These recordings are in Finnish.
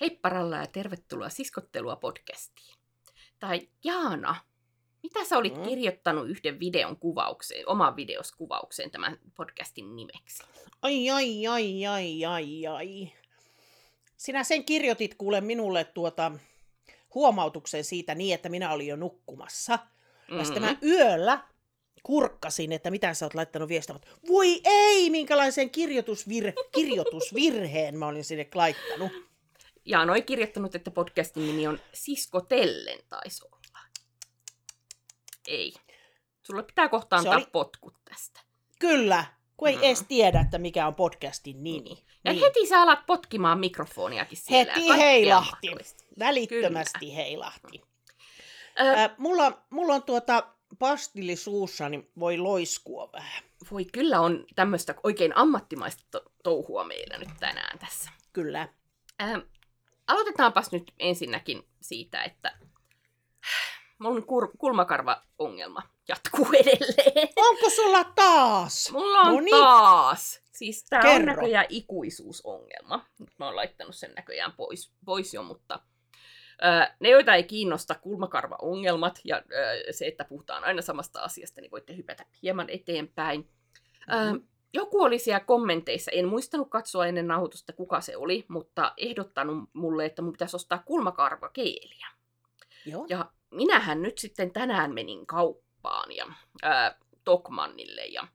Heipparalla ja tervetuloa Siskottelua podcastiin. Tai Jaana, mitä sä olit mm. kirjoittanut yhden videon kuvaukseen, oman videoskuvaukseen tämän podcastin nimeksi? Ai, ai, ai, ai, ai, ai. Sinä sen kirjoitit kuule minulle tuota huomautuksen siitä niin, että minä olin jo nukkumassa. Mm-hmm. Ja sitten mä yöllä kurkkasin, että mitä sä oot laittanut viestiä. Voi ei, minkälaisen kirjoitusvirhe, kirjoitusvirheen mä olin sinne laittanut. Ja noin kirjoittanut, että podcastin nimi on Siskotellen taisi olla. Ei. Sulle pitää kohta antaa oli... potkut tästä. Kyllä, kun ei mm. edes tiedä, että mikä on podcastin nimi. Niin. Ja niin. heti sä alat potkimaan mikrofoniakin siellä. Heti heilahti. Välittömästi Kyllä. heilahti. Ö... Äh, mulla, mulla on tuota pastilli suussa, niin voi loiskua vähän. Voi kyllä on tämmöistä oikein ammattimaista to- touhua meillä nyt tänään tässä. Kyllä. Äh, aloitetaanpas nyt ensinnäkin siitä, että mun kur- kulmakarva-ongelma jatkuu edelleen. Onko sulla taas? Mulla on Noniin. taas. Siis tää Kerro. on näköjään ikuisuusongelma. Nyt mä oon laittanut sen näköjään pois, pois jo, mutta ö, ne, joita ei kiinnosta kulmakarva-ongelmat ja ö, se, että puhutaan aina samasta asiasta, niin voitte hypätä hieman eteenpäin. Mm-hmm. Ö, joku oli siellä kommenteissa, en muistanut katsoa ennen nauhoitusta, kuka se oli, mutta ehdottanut mulle, että mun pitäisi ostaa kulmakarvakeeliä. Joo. Ja minähän nyt sitten tänään menin kauppaan ja ää, Tokmannille ja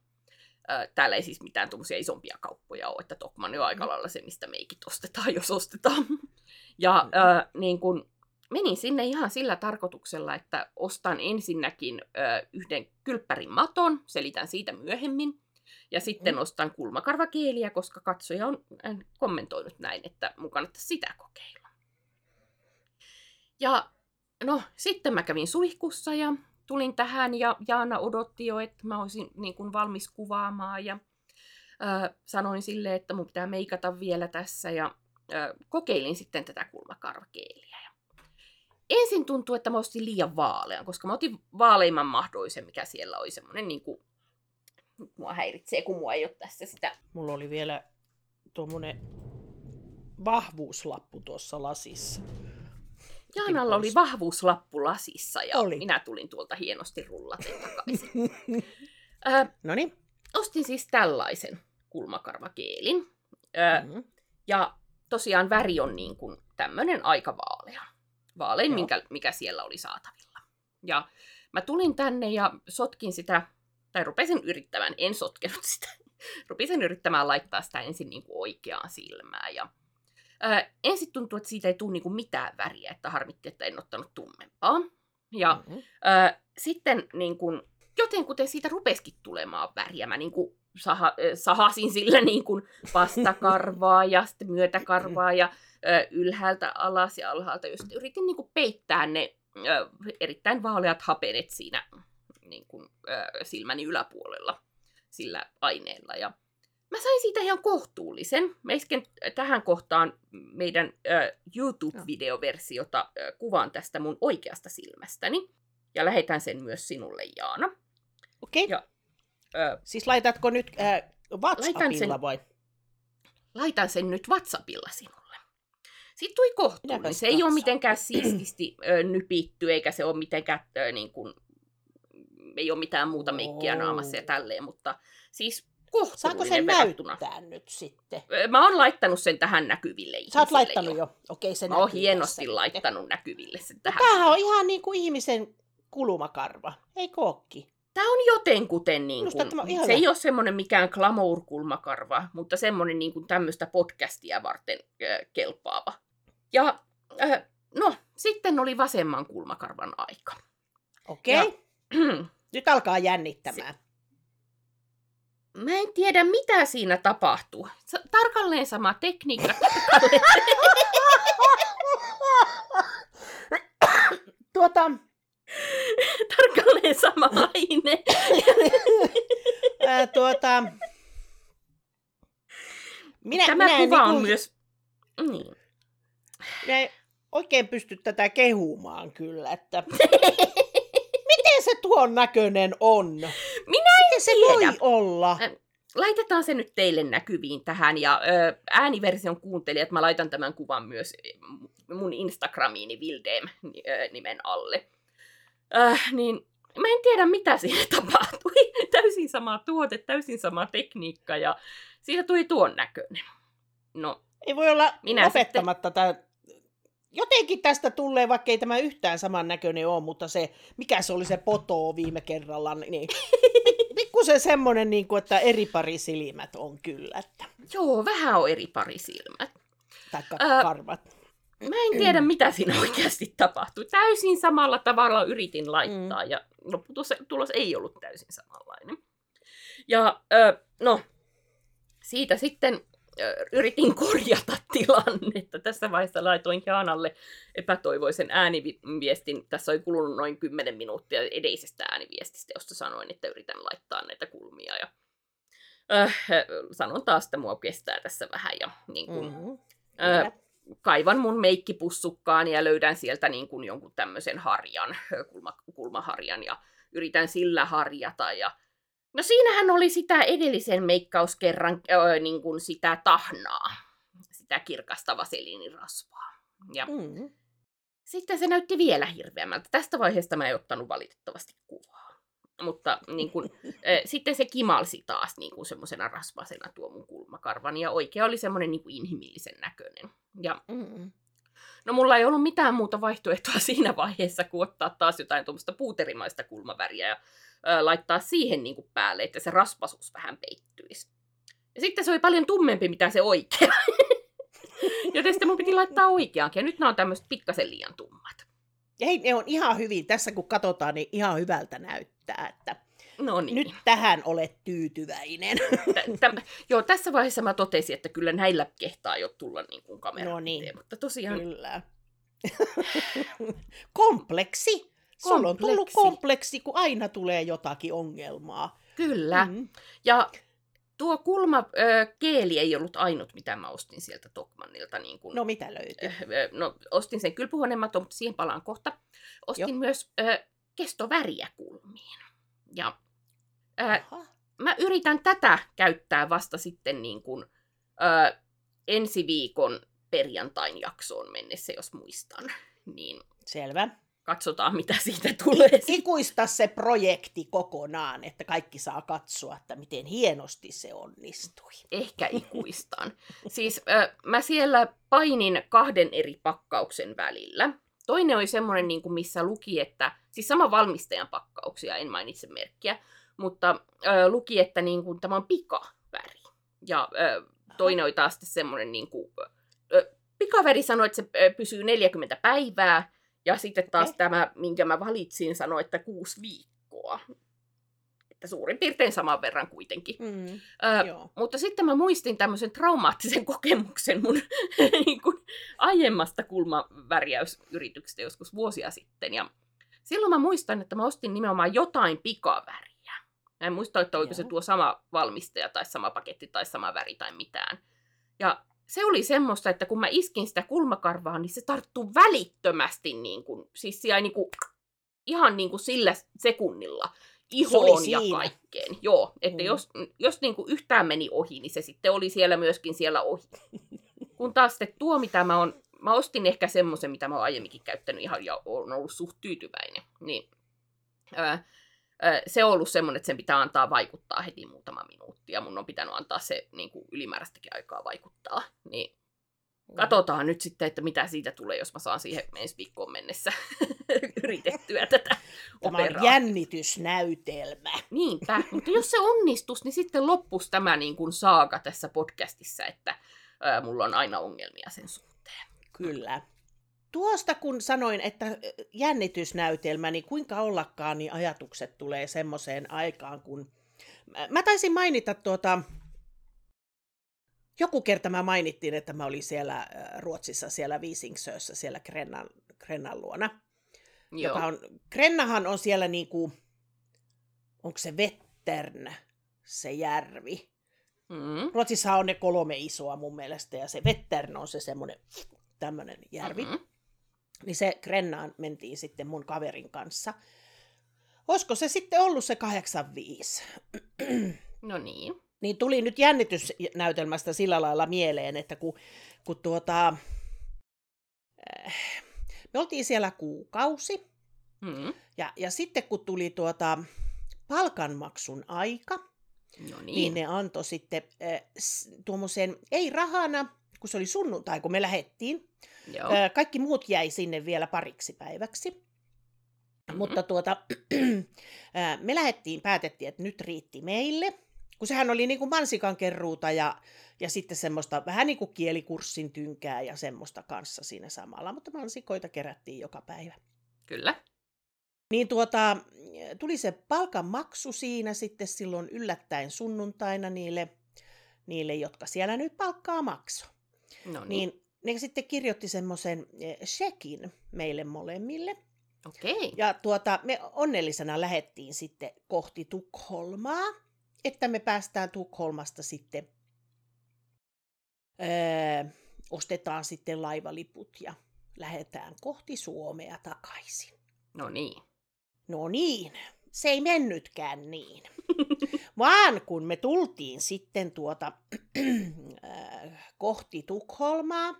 ää, täällä ei siis mitään tuommoisia isompia kauppoja ole, että Tokmanni on aika mm. lailla se, mistä meikit ostetaan, jos ostetaan. Ja ää, niin kun, menin sinne ihan sillä tarkoituksella, että ostan ensinnäkin ää, yhden kylppärin maton, selitän siitä myöhemmin, ja sitten mm. ostan kulmakarvakeeliä, koska katsoja on kommentoinut näin, että mun kannattaisi sitä kokeilla. Ja no, sitten mä kävin suihkussa ja tulin tähän ja Jaana odotti jo, että mä olisin niin kuin valmis kuvaamaan ja ö, sanoin sille, että mun pitää meikata vielä tässä ja ö, kokeilin sitten tätä kulmakarvakeeliä. Ja ensin tuntui, että mä ostin liian vaalean, koska mä otin vaaleimman mahdollisen, mikä siellä oli semmoinen niin kuin, mua häiritsee, kun mua ei ole tässä sitä. Mulla oli vielä tuommoinen vahvuuslappu tuossa lasissa. Jaanalla oli vahvuuslappu lasissa ja oli. minä tulin tuolta hienosti rullaten takaisin. äh, Noniin. Ostin siis tällaisen kulmakarvakeelin. Äh, mm-hmm. Ja tosiaan väri on niin kuin tämmöinen aika vaalea. Vaalein, minkä, mikä siellä oli saatavilla. Ja mä tulin tänne ja sotkin sitä, tai rupesin yrittämään, en sotkenut sitä, rupesin yrittämään laittaa sitä ensin niin kuin oikeaan silmään. Ja Ö, ensin tuntuu, että siitä ei tule niinku mitään väriä, että harmitti, että en ottanut tummempaa. Ja mm-hmm. ö, sitten niin kuin, jotenkuten siitä rupeskin tulemaan väriä. Mä niin kuin saha, sahasin sillä niin kuin vastakarvaa ja sitten myötäkarvaa ja ö, ylhäältä alas ja alhaalta. Just yritin niin kuin peittää ne ö, erittäin vaaleat hapenet siinä niin kuin, ö, silmäni yläpuolella sillä aineella. Ja mä sain siitä ihan kohtuullisen. Mä isken tähän kohtaan meidän äh, YouTube-videoversiota äh, kuvan tästä mun oikeasta silmästäni. Ja lähetän sen myös sinulle, Jaana. Okei. Okay. äh, siis laitatko nyt äh, WhatsAppilla sen, vai? Laitan sen nyt WhatsAppilla sinulle. Sitten tuli kohtuullinen. Se ei ole mitenkään siististi äh, nypitty, eikä se ole mitenkään äh, niin kuin, ei ole mitään muuta meikkiä naamassa ja tälleen, mutta siis Saako sen verrattuna. näyttää nyt sitten? Mä oon laittanut sen tähän näkyville Sä oot laittanut jo. jo. Okei, se Mä oon hienosti laittanut näkyville sen tähän. Tämähän on ihan niin kuin ihmisen kulumakarva, ei kokki. Tämä on jotenkuten, niin kuin, se ei ole semmoinen mikään glamour-kulmakarva, mutta semmoinen niin kuin tämmöistä podcastia varten äh, kelpaava. Ja äh, no, sitten oli vasemman kulmakarvan aika. Okei. Okay. Ja, Nyt alkaa jännittämään. Mä en tiedä, mitä siinä tapahtuu. Tarkalleen sama tekniikka. tuota... Tarkalleen sama aine. Tuota... Minä, Tämä minä kuva niin on myös... Niin. Minä en oikein pysty tätä kehumaan kyllä, että... Miten se tuon näköinen on? Minä en Miten se tiedä. voi olla? laitetaan se nyt teille näkyviin tähän, ja ö, ääniversion kuuntelijat, mä laitan tämän kuvan myös mun Instagramiini Vildem-nimen alle. Äh, niin mä en tiedä, mitä siinä tapahtui. täysin sama tuote, täysin sama tekniikka, ja siitä tuli tuon näköinen. No, ei voi olla minä lopettamatta sitten... jotenkin tästä tulee, vaikka ei tämä yhtään saman näköinen ole, mutta se, mikä se oli se poto viime kerralla, niin pikkusen semmoinen, niin kuin, että eri pari silmät on kyllä. Että... Joo, vähän on eri pari silmät. Tai karvat. Mä en tiedä, mm. mitä siinä oikeasti tapahtui. Täysin samalla tavalla yritin laittaa, mm. ja lopputulos ei ollut täysin samanlainen. Ja no, siitä sitten yritin korjata tilannetta. Tässä vaiheessa laitoin Jaanalle epätoivoisen ääniviestin. Tässä oli kulunut noin 10 minuuttia edellisestä ääniviestistä, josta sanoin, että yritän laittaa näitä kulmia. Ja, äh, sanon taas, että mua kestää tässä vähän. Ja, niin kun, mm-hmm. äh, kaivan mun meikkipussukkaan ja löydän sieltä niin kun jonkun tämmöisen harjan, kulma, kulmaharjan, ja yritän sillä harjata. Ja No siinähän oli sitä edellisen meikkauskerran öö, niin kuin sitä tahnaa, sitä kirkasta vaseliinirasvaa. Ja mm. sitten se näytti vielä hirveämmältä. Tästä vaiheesta mä en ottanut valitettavasti kuvaa. Mutta niin kun, äh, sitten se kimalsi taas niin kuin semmoisena rasvasena tuo mun kulmakarvani. Ja oikea oli semmoinen niin kuin inhimillisen näköinen. Ja, mm. No mulla ei ollut mitään muuta vaihtoehtoa siinä vaiheessa kuin ottaa taas jotain tuommoista puuterimaista kulmaväriä ja laittaa siihen niin kuin päälle, että se rasvasuus vähän peittyisi. Ja sitten se oli paljon tummempi, mitä se oikea. Joten sitten mun piti laittaa oikeaankin. Ja nyt nämä on tämmöiset pikkasen liian tummat. Ja hei, ne on ihan hyvin. Tässä kun katsotaan, niin ihan hyvältä näyttää, että no niin. nyt tähän olet tyytyväinen. Täm, joo, tässä vaiheessa mä totesin, että kyllä näillä kehtaa jo tulla niin kuin kamera. No niin, mutta tosiaan... Kyllä. Kompleksi. Sulla on tullut kompleksi, kun aina tulee jotakin ongelmaa. Kyllä. Mm. Ja tuo kulma keeli ei ollut ainut, mitä mä ostin sieltä Tokmannilta. Niin kun, no mitä löytyi? no ostin sen kylpyhuonematon, mutta siihen palaan kohta. Ostin jo. myös ö, kestoväriä kulmiin. Ja ö, mä yritän tätä käyttää vasta sitten niin kun, ö, ensi viikon perjantain jaksoon mennessä, jos muistan. Niin, Selvä katsotaan, mitä siitä tulee. Ikuista se projekti kokonaan, että kaikki saa katsoa, että miten hienosti se onnistui. Ehkä ikuistaan. siis äh, mä siellä painin kahden eri pakkauksen välillä. Toinen oli semmoinen, niin kuin missä luki, että, siis sama valmistajan pakkauksia, en mainitse merkkiä, mutta äh, luki, että niin kuin, tämä on pikaväri. Ja äh, toinen oli taas semmoinen, niin kuin, äh, pikaväri sanoi, että se pysyy 40 päivää, ja sitten taas okay. tämä, minkä mä valitsin, sanoi, että kuusi viikkoa. Että suurin piirtein saman verran kuitenkin. Mm, ö, mutta sitten mä muistin tämmöisen traumaattisen kokemuksen mun niin kuin, aiemmasta kulmavärjäysyrityksestä joskus vuosia sitten. Ja silloin mä muistan, että mä ostin nimenomaan jotain pikaväriä. Mä en muista, että oliko Joo. se tuo sama valmistaja tai sama paketti tai sama väri tai mitään. Ja se oli semmoista, että kun mä iskin sitä kulmakarvaa, niin se tarttuu välittömästi, niin kuin, siis siellä niin kuin, ihan niin kuin sillä sekunnilla ihoon ja kaikkeen. Joo, että mm. jos, jos niin kuin yhtään meni ohi, niin se sitten oli siellä myöskin siellä ohi. Kun taas sitten tuo, mitä mä oon, mä ostin ehkä semmoisen, mitä mä oon aiemminkin käyttänyt ihan ja oon ollut suht tyytyväinen. Niin, ää, se on ollut semmoinen, että sen pitää antaa vaikuttaa heti muutama minuutti, ja mun on pitänyt antaa se niin kuin ylimääräistäkin aikaa vaikuttaa. Niin mm. katsotaan nyt sitten, että mitä siitä tulee, jos mä saan siihen ensi viikkoon mennessä yritettyä tätä Tämä on jännitysnäytelmä. Niinpä, mutta jos se onnistus, niin sitten loppus tämä niin kuin saaga tässä podcastissa, että ää, mulla on aina ongelmia sen suhteen. Kyllä tuosta kun sanoin, että jännitysnäytelmä, niin kuinka ollakaan, niin ajatukset tulee semmoiseen aikaan, kun... Mä taisin mainita tuota... Joku kerta mä mainittiin, että mä olin siellä Ruotsissa, siellä Visingsössä, siellä Krennan, Krennan luona. Joo. Joka on, Krennahan on siellä niinku, onko se Vettern, se järvi. Mm. Ruotsissa on ne kolme isoa mun mielestä, ja se Vettern on se semmoinen tämmöinen järvi. Mm-hmm. Niin se Krennaan mentiin sitten mun kaverin kanssa. Olisiko se sitten ollut se 85? No niin. Niin tuli nyt jännitysnäytelmästä sillä lailla mieleen, että kun, kun tuota, äh, me oltiin siellä kuukausi, Mm. ja, ja sitten kun tuli tuota palkanmaksun aika, No niin, ne antoi sitten äh, s- tuommoisen, ei rahana, kun se oli sunnuntai, kun me lähettiin. Joo. Kaikki muut jäi sinne vielä pariksi päiväksi. Mhm. Mutta tuota, me lähdettiin, päätettiin, että nyt riitti meille. Kun sehän oli niin kuin mansikan kerruuta ja, ja sitten semmoista vähän niin kuin kielikurssin tynkää ja semmoista kanssa siinä samalla. Mutta mansikoita kerättiin joka päivä. Kyllä. Niin tuota, tuli se palkanmaksu siinä sitten silloin yllättäen sunnuntaina niille, niille jotka siellä nyt palkkaa makso. No niin. Niin ne sitten kirjoitti semmoisen shekin meille molemmille. Okei. Ja tuota, me onnellisena lähettiin sitten kohti Tukholmaa, että me päästään Tukholmasta sitten, öö, ostetaan sitten laivaliput ja lähdetään kohti Suomea takaisin. No niin. No niin, se ei mennytkään niin. Vaan kun me tultiin sitten tuota äh, kohti Tukholmaa,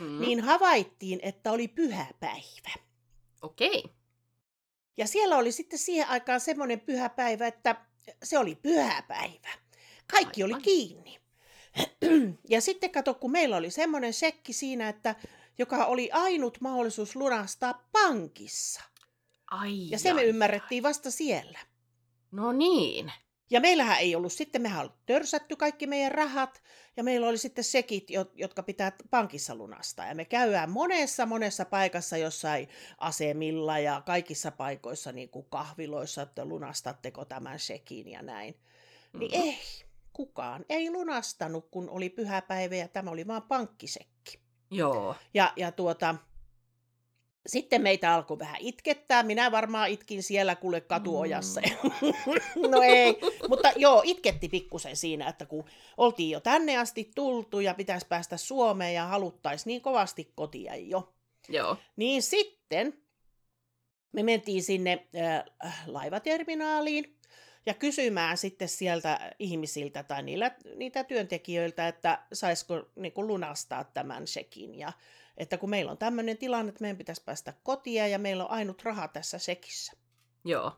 Mm. niin havaittiin, että oli pyhäpäivä. Okei. Ja siellä oli sitten siihen aikaan semmoinen pyhäpäivä, että se oli pyhäpäivä. Kaikki Aivan. oli kiinni. Ja sitten kato, kun meillä oli semmoinen sekki siinä, että joka oli ainut mahdollisuus lunastaa pankissa. Ai, Ja se me ai, ymmärrettiin vasta siellä. No niin. Ja meillähän ei ollut sitten, mehän oli törsätty kaikki meidän rahat, ja meillä oli sitten sekit, jo- jotka pitää pankissa lunastaa. Ja me käydään monessa, monessa paikassa jossain asemilla ja kaikissa paikoissa, niin kuin kahviloissa, että lunastatteko tämän sekin ja näin. Niin Mhm. ei, kukaan ei lunastanut, kun oli pyhäpäivä ja tämä oli vaan pankkisekki. Joo. Ja, ja tuota, sitten meitä alkoi vähän itkettää. Minä varmaan itkin siellä kuule katuojassa. Mm. no ei, mutta joo, itketti pikkusen siinä, että kun oltiin jo tänne asti tultu ja pitäisi päästä Suomeen ja haluttaisiin niin kovasti kotia jo. Joo. Niin sitten me mentiin sinne äh, laivaterminaaliin ja kysymään sitten sieltä ihmisiltä tai niillä, niitä työntekijöiltä, että saisiko niin lunastaa tämän sekin. Ja että kun meillä on tämmöinen tilanne, että meidän pitäisi päästä kotia ja meillä on ainut raha tässä sekissä. Joo.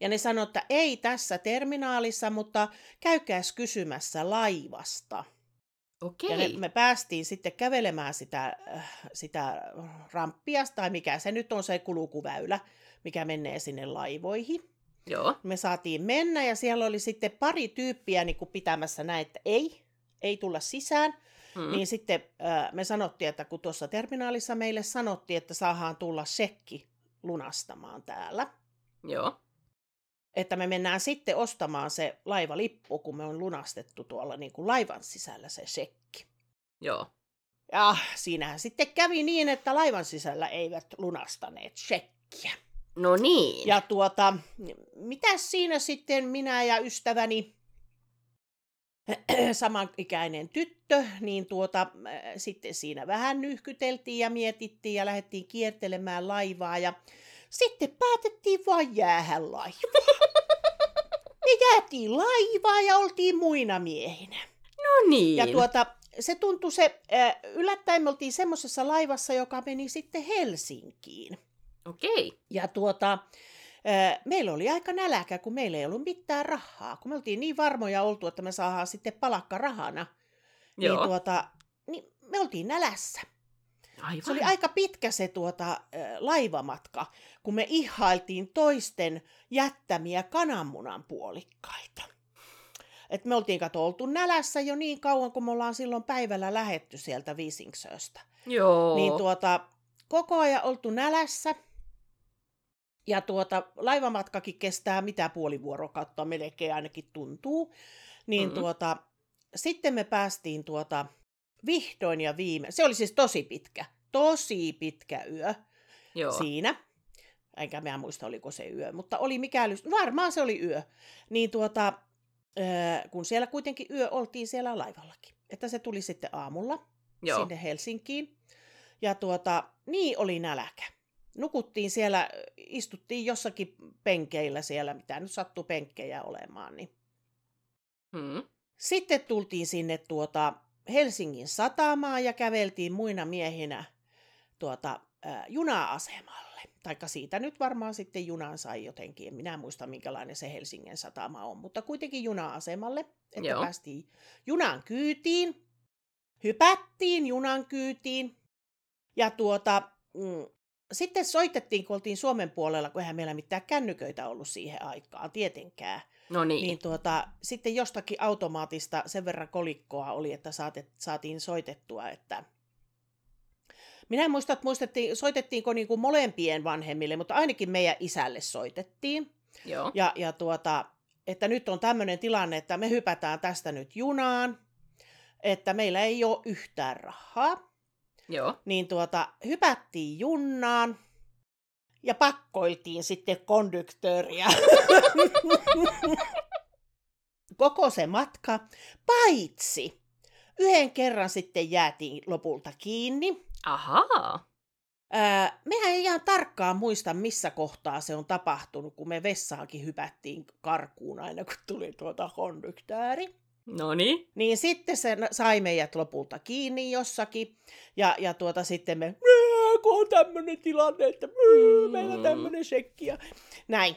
Ja ne sanoivat, että ei tässä terminaalissa, mutta käykääs kysymässä laivasta. Okei. Ja ne, me päästiin sitten kävelemään sitä, äh, sitä ramppia, tai mikä se nyt on se kulkuväylä, mikä menee sinne laivoihin. Joo. Me saatiin mennä ja siellä oli sitten pari tyyppiä niin kuin pitämässä näin, että ei, ei tulla sisään. Mm. Niin sitten äh, me sanottiin, että kun tuossa terminaalissa meille sanottiin, että saadaan tulla sekki lunastamaan täällä. Joo. Että me mennään sitten ostamaan se laivalippu, kun me on lunastettu tuolla niin kuin laivan sisällä se sekki. Joo. Ja siinähän sitten kävi niin, että laivan sisällä eivät lunastaneet shekkiä. No niin. Ja tuota, mitä siinä sitten minä ja ystäväni, samanikäinen tyttö, niin tuota, äh, sitten siinä vähän nyhkyteltiin ja mietittiin ja lähdettiin kiertelemään laivaa ja sitten päätettiin vaan jäähän laivaan. Me jäätiin laivaa ja oltiin muina miehinä. No niin. Ja tuota, se tuntui se, äh, yllättäen me oltiin semmoisessa laivassa, joka meni sitten Helsinkiin. Okei. Ja tuota, meillä oli aika näläkä, kun meillä ei ollut mitään rahaa. Kun me oltiin niin varmoja oltu, että me saadaan sitten palakka rahana, Joo. niin, tuota, niin me oltiin nälässä. Aivan. Se oli aika pitkä se tuota, äh, laivamatka, kun me ihailtiin toisten jättämiä kananmunan puolikkaita. Et me oltiin kato oltu nälässä jo niin kauan, kun me ollaan silloin päivällä lähetty sieltä Visingsöstä. Joo. Niin tuota, koko ajan oltu nälässä. Ja tuota, laivamatkakin kestää mitä puoli vuorokautta, melkein ainakin tuntuu. Niin Mhm. tuota, sitten me päästiin tuota, vihdoin ja viime. Se oli siis tosi pitkä, tosi pitkä yö Joo. siinä. Enkä mä muista, oliko se yö, mutta oli mikäli, varmaan se oli yö. Niin tuota, äh, kun siellä kuitenkin yö oltiin siellä laivallakin. Että se tuli sitten aamulla Joo. sinne Helsinkiin. Ja tuota, niin oli näläkä. Nukuttiin siellä, istuttiin jossakin penkeillä siellä, mitä nyt sattuu penkkejä olemaan. Niin. Mm. Sitten tultiin sinne tuota Helsingin satamaan ja käveltiin muina miehinä tuota, ää, juna-asemalle. Taikka siitä nyt varmaan sitten junan sai jotenkin. En minä muista, minkälainen se Helsingin satama on, mutta kuitenkin juna-asemalle, että Joo. päästiin junan kyytiin. Hypättiin junan kyytiin. Ja tuota, mm, sitten soitettiin, kun oltiin Suomen puolella, kun eihän meillä mitään kännyköitä ollut siihen aikaan, tietenkään. No niin. Niin tuota, sitten jostakin automaatista sen verran kolikkoa oli, että saatet, saatiin soitettua, että minä en muista, että muistettiin, soitettiinko niin kuin molempien vanhemmille, mutta ainakin meidän isälle soitettiin. Joo. Ja, ja tuota, että nyt on tämmöinen tilanne, että me hypätään tästä nyt junaan, että meillä ei ole yhtään rahaa. Joo. Niin tuota, hypättiin junnaan ja pakkoiltiin sitten konduktööriä. Koko se matka, paitsi yhden kerran sitten jäätiin lopulta kiinni. Ahaa. Ää, mehän ei ihan tarkkaan muista, missä kohtaa se on tapahtunut, kun me vessaankin hypättiin karkuun aina, kun tuli tuota konduktööri. No niin. Niin sitten se sai meidät lopulta kiinni jossakin. Ja, ja tuota sitten me, "Mää, kun on tämmöinen tilanne, että mää, meillä on Mm. tämmöinen shekki. Ja näin.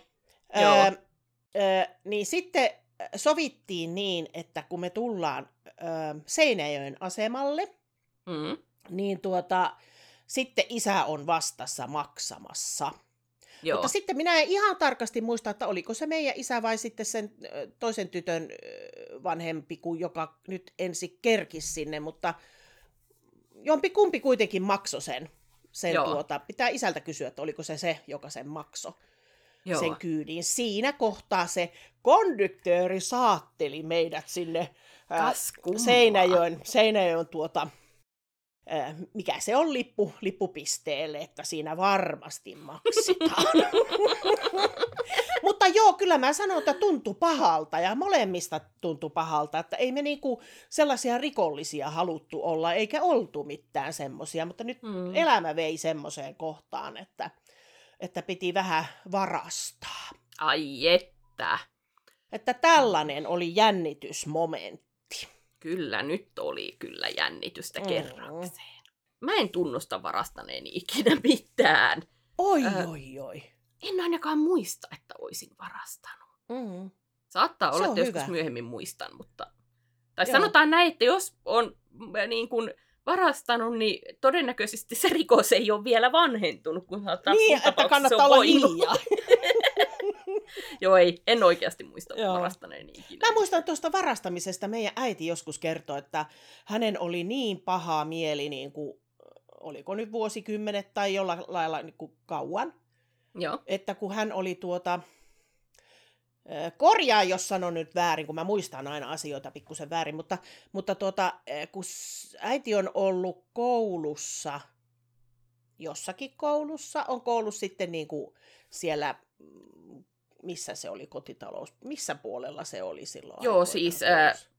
Joo. Öö, öö, niin sitten sovittiin niin, että kun me tullaan öö, Seinäjoen asemalle, Mm. niin tuota, sitten isä on vastassa maksamassa. Joo. Mutta sitten minä en ihan tarkasti muista, että oliko se meidän isä vai sitten sen toisen tytön vanhempi, kuin joka nyt ensi kerkis sinne, mutta jompi kumpi kuitenkin maksoi sen. sen Joo. tuota, pitää isältä kysyä, että oliko se se, joka sen maksoi, Joo. sen kyydin. Siinä kohtaa se konduktööri saatteli meidät sinne ää. Seinäjoen, Seinäjoen tuota, mikä se on lippu, lippupisteelle, että siinä varmasti maksetaan. Mutta joo, kyllä mä sanon, että tuntui pahalta ja molemmista tuntui pahalta, että ei me niinku sellaisia rikollisia haluttu olla, eikä oltu mitään semmoisia, mutta nyt Mm. elämä vei semmoiseen kohtaan, että, että piti vähän varastaa. Ai että. Että tällainen oli jännitysmomentti. Kyllä, nyt oli kyllä jännitystä Mm. kerrakseen. Mä en tunnusta varastaneeni ikinä mitään. Oi, Äh. oi, oi. En ainakaan muista, että olisin varastanut. Mm. Saattaa Se olla, että joskus myöhemmin muistan, mutta... Tai Joo. sanotaan näin, että jos on äh, niin kuin varastanut, niin todennäköisesti se rikos ei ole vielä vanhentunut, kun saattaa Niin, että kannattaa olla hiljaa. Joo, ei, en oikeasti muista Joo. varastaneeni ikinä. Mä muistan tuosta varastamisesta, meidän äiti joskus kertoi, että hänen oli niin paha mieli, niin kuin, oliko nyt vuosikymmenet tai jollain lailla niin kuin kauan, Joo, että kun hän oli tuota, korjaa, jos sanon nyt väärin, kun mä muistan aina asioita pikkusen väärin, mutta, mutta tuota, kun äiti on ollut koulussa, jossakin koulussa, on koulussa sitten niin kuin siellä, mm, missä se oli kotitalous, missä puolella se oli silloin? Joo, siis, koulussa?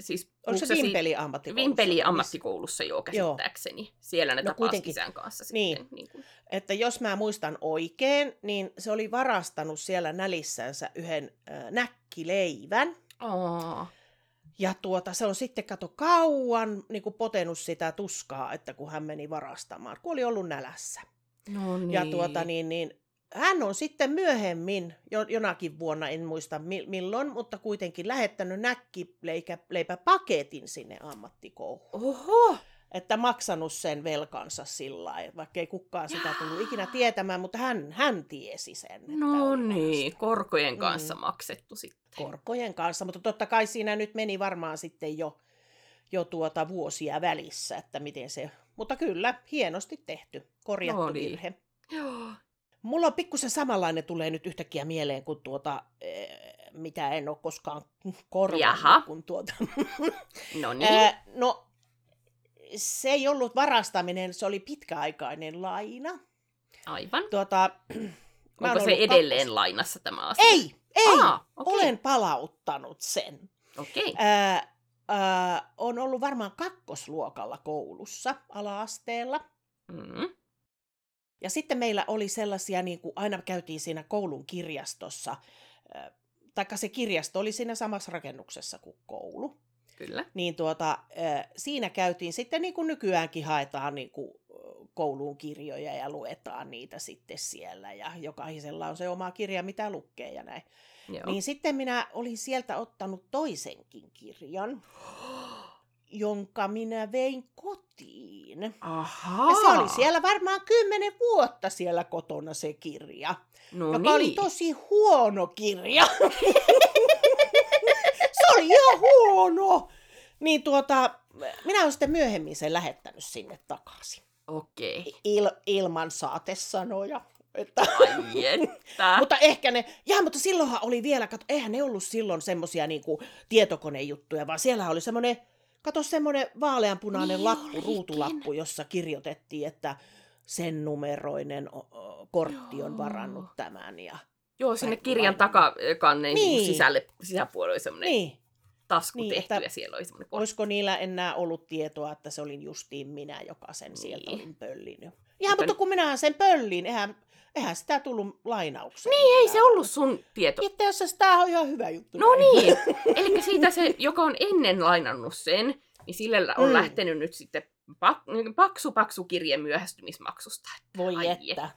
siis Oliko puhuuko se Vimpeli ammattikoulussa? Vimpeli ammattikoulussa joo käsittääkseni. Siellä ne No tapasi kuitenkin. isän kanssa Niin. sitten. Niin kuin. Että jos mä muistan oikein, niin se oli varastanut siellä nälissänsä yhden äh, näkkileivän. Aa, Ja tuota, se on sitten kato kauan niin kuin potenut sitä tuskaa, että kun hän meni varastamaan, kun oli ollut nälässä. no niin. Ja tuota, niin, niin, hän on sitten myöhemmin, jo, jonakin vuonna, en muista mi- milloin, mutta kuitenkin lähettänyt näkkileipäpaketin sinne ammattikouluun. Oho, Että maksanut sen velkansa sillä lailla, vaikka ei kukaan sitä tullut ikinä tietämään, mutta hän, hän tiesi sen. no niin, korkojen kanssa Mm. maksettu sitten. korkojen kanssa, mutta totta kai siinä nyt meni varmaan sitten jo, jo tuota vuosia välissä, että miten se, mutta kyllä, hienosti tehty, korjattu No niin. virhe. Joo. Mulla on pikkusen samanlainen tulee nyt yhtäkkiä mieleen kuin tuota, eh, mitä en ole koskaan korvannut, kun tuota, No niin. Ää, no, se ei ollut varastaminen, se oli pitkäaikainen laina. Aivan. Tuota, Onko se edelleen kakkos- lainassa tämä asia? Ei, ei, Aa, okei. olen palauttanut sen. Okei. Ää, ää, on ollut varmaan kakkosluokalla koulussa ala-asteella. Mm. Ja sitten meillä oli sellaisia, niin kuin aina käytiin siinä koulun kirjastossa taikka se kirjasto oli siinä samassa rakennuksessa kuin koulu. Kyllä. Niin tuota, siinä käytiin sitten niin kuin nykyäänkin haetaan niin kuin kouluun kirjoja ja luetaan niitä sitten siellä ja jokaisella on se oma kirja, mitä lukee ja näin. Joo. Niin sitten minä olin sieltä ottanut toisenkin kirjan, jonka minä vein kotiin. Aha. Ja se oli siellä varmaan kymmenen vuotta siellä kotona se kirja, no joka niin. oli tosi huono kirja. se oli ihan huono. Niin tuota, minä olen sitten myöhemmin sen lähettänyt sinne takaisin. Okei. Il, ilman saatesanoja. Että... että. mutta ehkä ne, ja mutta silloinhan oli vielä, kato, eihän ne ollut silloin semmosia niinku tietokonejuttuja, vaan siellä oli semmoinen, kato semmoinen vaaleanpunainen niin lappu, olikin. ruutulappu, jossa kirjoitettiin, että sen numeroinen kortti Joo. on varannut tämän. Ja Joo, sinne kirjan takakannen niin. sisälle, sisäpuolelle oli semmoinen niin tasku niin, tehty ja siellä oli semmoinen Olisiko niillä enää ollut tietoa, että se olin justiin minä, joka sen niin. sieltä olin pöllinyt. Ihan, mutta kun minä sen pöllin, eihän, eihän sitä tullut lainaukseen. Niin, ei se ollut sun tieto. Itse asiassa tämä on ihan hyvä juttu. No niin, eli siitä se, joka on ennen lainannut sen, niin sille on mm. lähtenyt nyt sitten pak- paksu paksu kirje myöhästymismaksusta. Voi Ai että. että.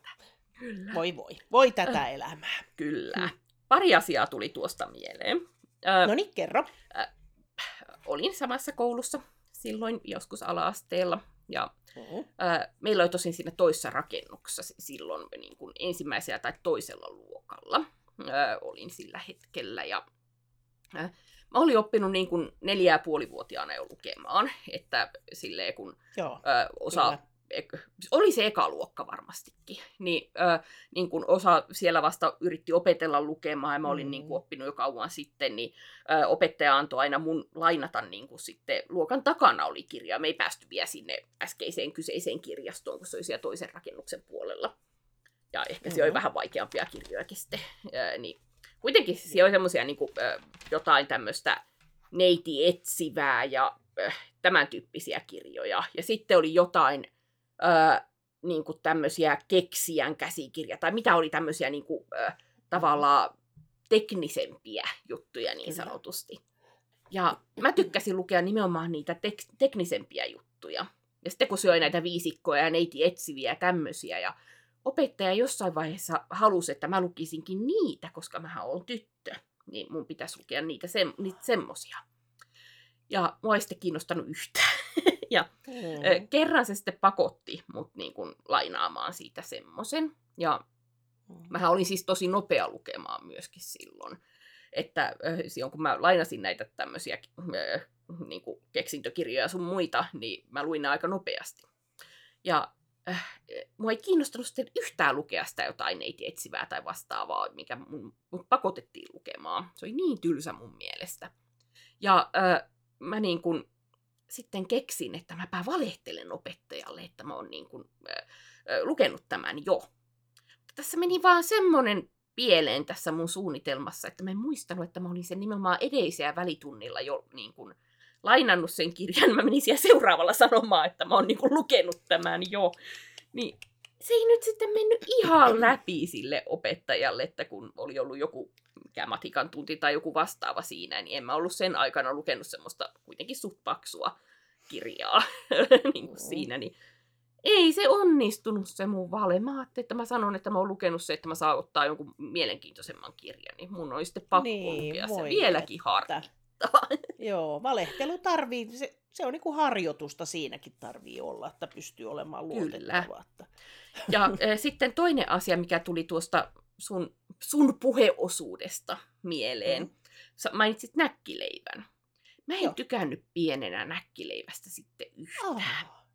Kyllä. Voi voi. Voi tätä äh. elämää. Kyllä. Pari asiaa tuli tuosta mieleen. no niin, kerro. Äh, olin samassa koulussa silloin joskus ala-asteella. Ja, mm-hmm. ää, meillä oli tosin siinä toisessa rakennuksessa silloin niin kuin ensimmäisellä tai toisella luokalla. Ää, olin sillä hetkellä. Ja, ää, mä olin oppinut niin kuin neljä ja puoli vuotiaana jo lukemaan, että silleen kun Joo, ää, osa kyllä oli se eka luokka varmastikin, niin, ö, niin kun osa siellä vasta yritti opetella lukemaan ja mä olin mm. niin kun, oppinut jo kauan sitten, niin ö, opettaja antoi aina mun lainata niin kun, sitten luokan takana oli kirja. Me ei päästy vielä sinne äskeiseen kyseiseen kirjastoon, kun se oli siellä toisen rakennuksen puolella. Ja ehkä mm. se oli vähän vaikeampia kirjoja sitten. Ö, niin kuitenkin siellä oli semmoisia niin jotain tämmöistä neiti etsivää ja ö, tämän tyyppisiä kirjoja. Ja sitten oli jotain öö, niin kuin tämmöisiä keksijän käsikirja, tai mitä oli tämmöisiä niin kuin, öö, tavallaan teknisempiä juttuja niin sanotusti. Ja mä tykkäsin lukea nimenomaan niitä tek- teknisempiä juttuja. Ja sitten kun syö näitä viisikkoja ja neiti etsiviä ja tämmöisiä, ja opettaja jossain vaiheessa halusi, että mä lukisinkin niitä, koska mä oon tyttö, niin mun pitäisi lukea niitä, sem- niitä semmosia. Ja mua ei sitten kiinnostanut yhtään. ja mm. kerran se sitten pakotti mut niin kuin lainaamaan siitä semmoisen. Ja mm. mähän olin siis tosi nopea lukemaan myöskin silloin. Että silloin kun mä lainasin näitä tämmöisiä niin kuin keksintökirjoja sun muita, niin mä luin ne aika nopeasti. Ja äh, mua ei kiinnostanut sitten yhtään lukea sitä jotain neiti etsivää tai vastaavaa, mikä mun, mut pakotettiin lukemaan. Se oli niin tylsä mun mielestä. Ja äh, mä niin kuin sitten keksin, että mäpä valehtelen opettajalle, että mä oon niin kuin, äh, lukenut tämän jo. Mutta tässä meni vaan semmoinen pieleen tässä mun suunnitelmassa, että mä en muistanut, että mä olin sen nimenomaan edeisiä välitunnilla jo niin kuin, lainannut sen kirjan. Mä menin siellä seuraavalla sanomaan, että mä oon niin kuin, lukenut tämän jo. Niin se ei nyt sitten mennyt ihan läpi sille opettajalle, että kun oli ollut joku mikä matikan tunti tai joku vastaava siinä, niin en mä ollut sen aikana lukenut semmoista kuitenkin suht paksua kirjaa niin kuin siinä, niin ei se onnistunut se mun vale. Mä ajattelin, että mä sanon, että mä oon lukenut se, että mä saan ottaa jonkun mielenkiintoisemman kirjan, niin mun on sitten pakko niin, lukea se vieläkin harmittaa. Joo, valehtelu tarvii, se, se on niin kuin harjoitusta siinäkin tarvii olla, että pystyy olemaan luotettava. Ja äh, sitten toinen asia, mikä tuli tuosta sun, sun puheosuudesta mieleen. Mm. Sä mainitsit näkkileivän. Mä en Joo. tykännyt pienenä näkkileivästä sitten yhtään. Oh.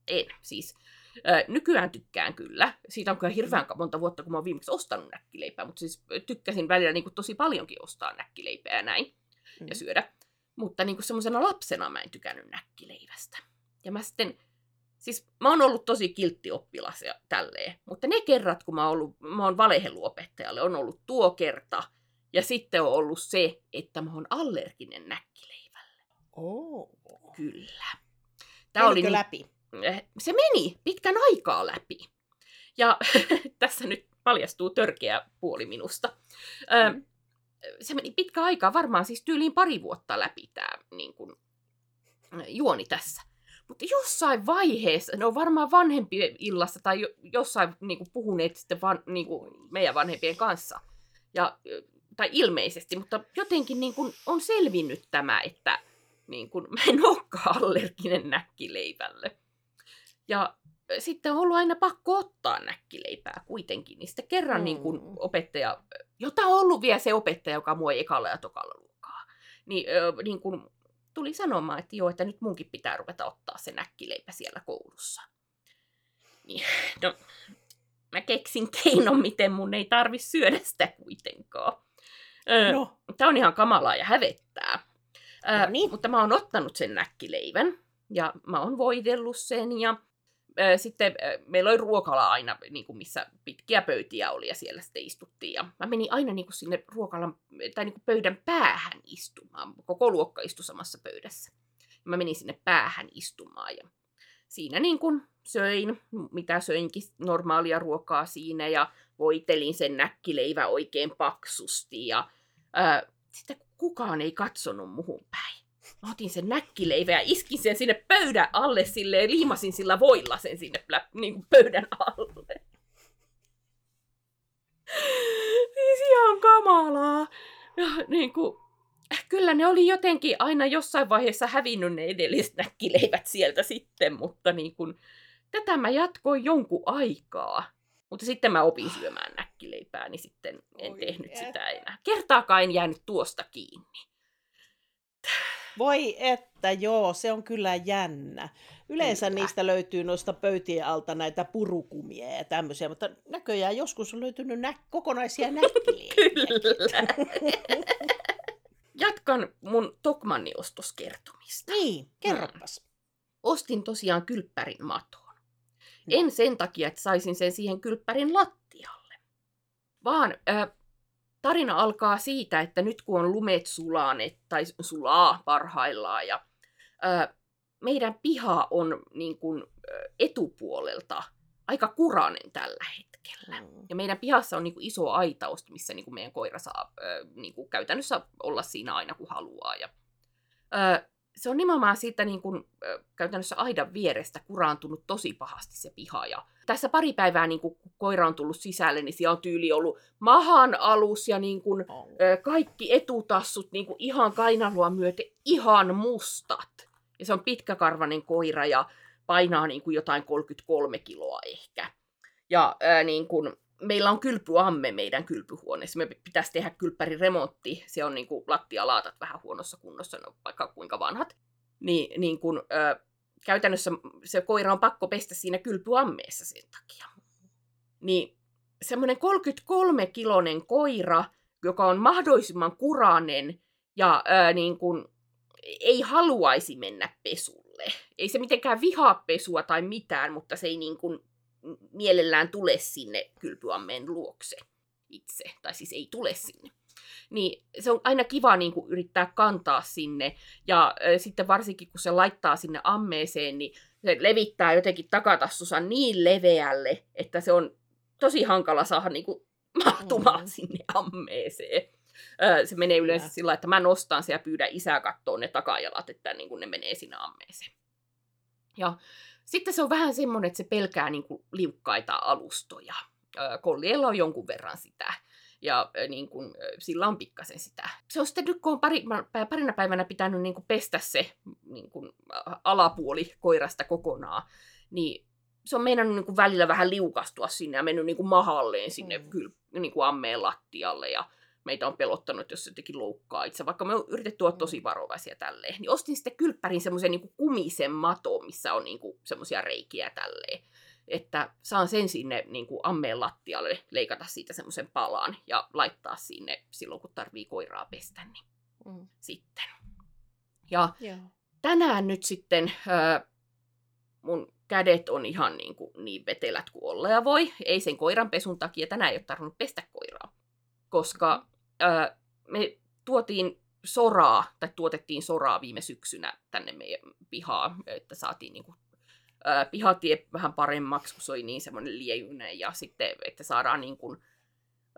En, siis. Ö, nykyään tykkään kyllä. Siitä on kyllä hirveän mm. monta vuotta, kun mä oon viimeksi ostanut näkkileipää, mutta siis tykkäsin välillä niin kuin tosi paljonkin ostaa näkkileipää ja näin, mm. ja syödä. Mutta niin semmoisena lapsena mä en tykännyt näkkileivästä. Ja mä sitten Siis mä oon ollut tosi kiltti oppilas ja tälleen, mutta ne kerrat, kun mä oon, ollut, mä oon valeheluopettajalle, on ollut tuo kerta, ja sitten on ollut se, että mä oon allerginen näkkileivälle. Oh. Kyllä. Tämä oli niin, läpi? Eh, se meni pitkän aikaa läpi. Ja tässä nyt paljastuu törkeä puoli minusta. Mm. se meni pitkä aikaa, varmaan siis tyyliin pari vuotta läpi tämä niin kuin, juoni tässä. Mutta jossain vaiheessa, ne on varmaan vanhempien illassa tai jo, jossain niin kuin, puhuneet sitten van, niin kuin, meidän vanhempien kanssa. Ja, tai ilmeisesti, mutta jotenkin niin kuin, on selvinnyt tämä, että niin kuin, mä en olekaan allerginen näkkileivälle. Ja sitten on ollut aina pakko ottaa näkkileipää kuitenkin. Niin sitten kerran mm. niin kuin opettaja, jota on ollut vielä se opettaja, joka mua ei ekalla ja tokalla luokkaa, niin, niin kuin tuli sanomaan, että joo, että nyt munkin pitää ruveta ottaa se näkkileipä siellä koulussa. Niin, no, mä keksin keinon, miten mun ei tarvi syödä sitä kuitenkaan. no. Tämä on ihan kamalaa ja hävettää. no niin. Mutta mä oon ottanut sen näkkileivän ja mä oon voidellut sen ja sitten meillä oli ruokala aina, niin kuin missä pitkiä pöytiä oli ja siellä sitten istuttiin. Ja mä menin aina niin kuin sinne ruokalan, tai niin kuin pöydän päähän istumaan. Koko luokka istui samassa pöydässä. Mä menin sinne päähän istumaan ja siinä niin kuin söin, mitä söinkin normaalia ruokaa siinä ja voitelin sen näkkileivä oikein paksusti ja ää, sitten kukaan ei katsonut muhun päin. Mä otin sen näkkileivä ja iskin sen sinne pöydän alle silleen, liimasin sillä voilla sen sinne niin kuin pöydän alle. Siis ihan kamalaa. Ja niin kuin, kyllä ne oli jotenkin aina jossain vaiheessa hävinnyt ne edelliset näkkileivät sieltä sitten, mutta niin kuin, tätä mä jatkoin jonkun aikaa. Mutta sitten mä opin syömään näkkileipää, niin sitten en Oi tehnyt sitä enää. Kertaakaan en jäänyt tuosta kiinni. Voi että joo, se on kyllä jännä. Yleensä kyllä. niistä löytyy noista pöytien alta näitä purukumia ja tämmöisiä, mutta näköjään joskus on löytynyt nä- kokonaisia näkkiliä. kyllä. Jatkan mun Tokmanni ostoskertomista. Niin, kerropas. Hmm. Ostin tosiaan kylppärin matoon. No. En sen takia, että saisin sen siihen kylppärin lattialle, vaan äh, tarina alkaa siitä, että nyt kun on lumet sulaneet tai sulaa parhaillaan ja ö, meidän piha on niin kuin, etupuolelta aika kuranen tällä hetkellä. Mm. Ja meidän pihassa on niin kuin, iso aitaus, missä niin kuin, meidän koira saa ö, niin kuin, käytännössä olla siinä aina kun haluaa. Ja, ö, se on nimenomaan siitä niin kuin, käytännössä aidan vierestä kuraantunut tosi pahasti se piha. Ja tässä pari päivää, niin kuin, kun koira on tullut sisälle, niin siellä on tyyli ollut mahan alus ja niin kuin, kaikki etutassut niin kuin, ihan kainalua myöten ihan mustat. Ja se on pitkäkarvainen koira ja painaa niin kuin, jotain 33 kiloa ehkä. Ja ää, niin kuin, meillä on kylpyamme meidän kylpyhuoneessa. Me pitäisi tehdä kylppärin remontti. Se on niin kuin lattialaatat vähän huonossa kunnossa, no, vaikka kuinka vanhat. Niin, niin kuin, ö, käytännössä se koira on pakko pestä siinä kylpyammeessa sen takia. Niin semmoinen 33-kilonen koira, joka on mahdollisimman kuranen ja ö, niin kuin, ei haluaisi mennä pesulle. Ei se mitenkään vihaa pesua tai mitään, mutta se ei niin kuin mielellään tule sinne kylpyammeen luokse itse, tai siis ei tule sinne. Niin se on aina kiva niin kuin yrittää kantaa sinne, ja äh, sitten varsinkin kun se laittaa sinne ammeeseen, niin se levittää jotenkin takatassussa niin leveälle, että se on tosi hankala saada niin kuin, mahtumaan mm. sinne ammeeseen. Se menee yleensä ja. sillä että mä nostan sen ja pyydän isää katsoa ne takajalat, että niin kuin ne menee sinne ammeeseen. Ja sitten se on vähän semmoinen, että se pelkää niin kuin liukkaita alustoja. Kolliella on jonkun verran sitä. Ja niin kuin, sillä on pikkasen sitä. Se on sitten nyt, kun on pari, parina päivänä pitänyt niin kuin pestä se niin kuin, alapuoli koirasta kokonaan, niin se on meinannut niin kuin välillä vähän liukastua sinne ja mennyt niin kuin mahalleen sinne mm. kyl, niin kuin ammeen lattialle. Ja meitä on pelottanut, jos se jotenkin loukkaa itse, vaikka me on yritetty olla tosi mm. varovaisia tälleen. Niin ostin sitten kylppärin semmoisen niin kumisen mato, missä on niin semmoisia reikiä tälleen. Että saan sen sinne niin kuin ammeen lattialle, leikata siitä semmoisen palan ja laittaa sinne silloin, kun tarvii koiraa pestä, niin mm. sitten. Ja yeah. tänään nyt sitten äh, mun kädet on ihan niin, kuin, niin vetelät kuin olla ja voi. Ei sen koiran pesun takia, tänään ei ole tarvinnut pestä koiraa. Koska ää, me tuotiin soraa, tai tuotettiin soraa viime syksynä tänne meidän pihaan, että saatiin niin kuin, ää, pihatie vähän paremmaksi, kun se oli niin semmoinen liejuinen, ja sitten, että saadaan niin kuin,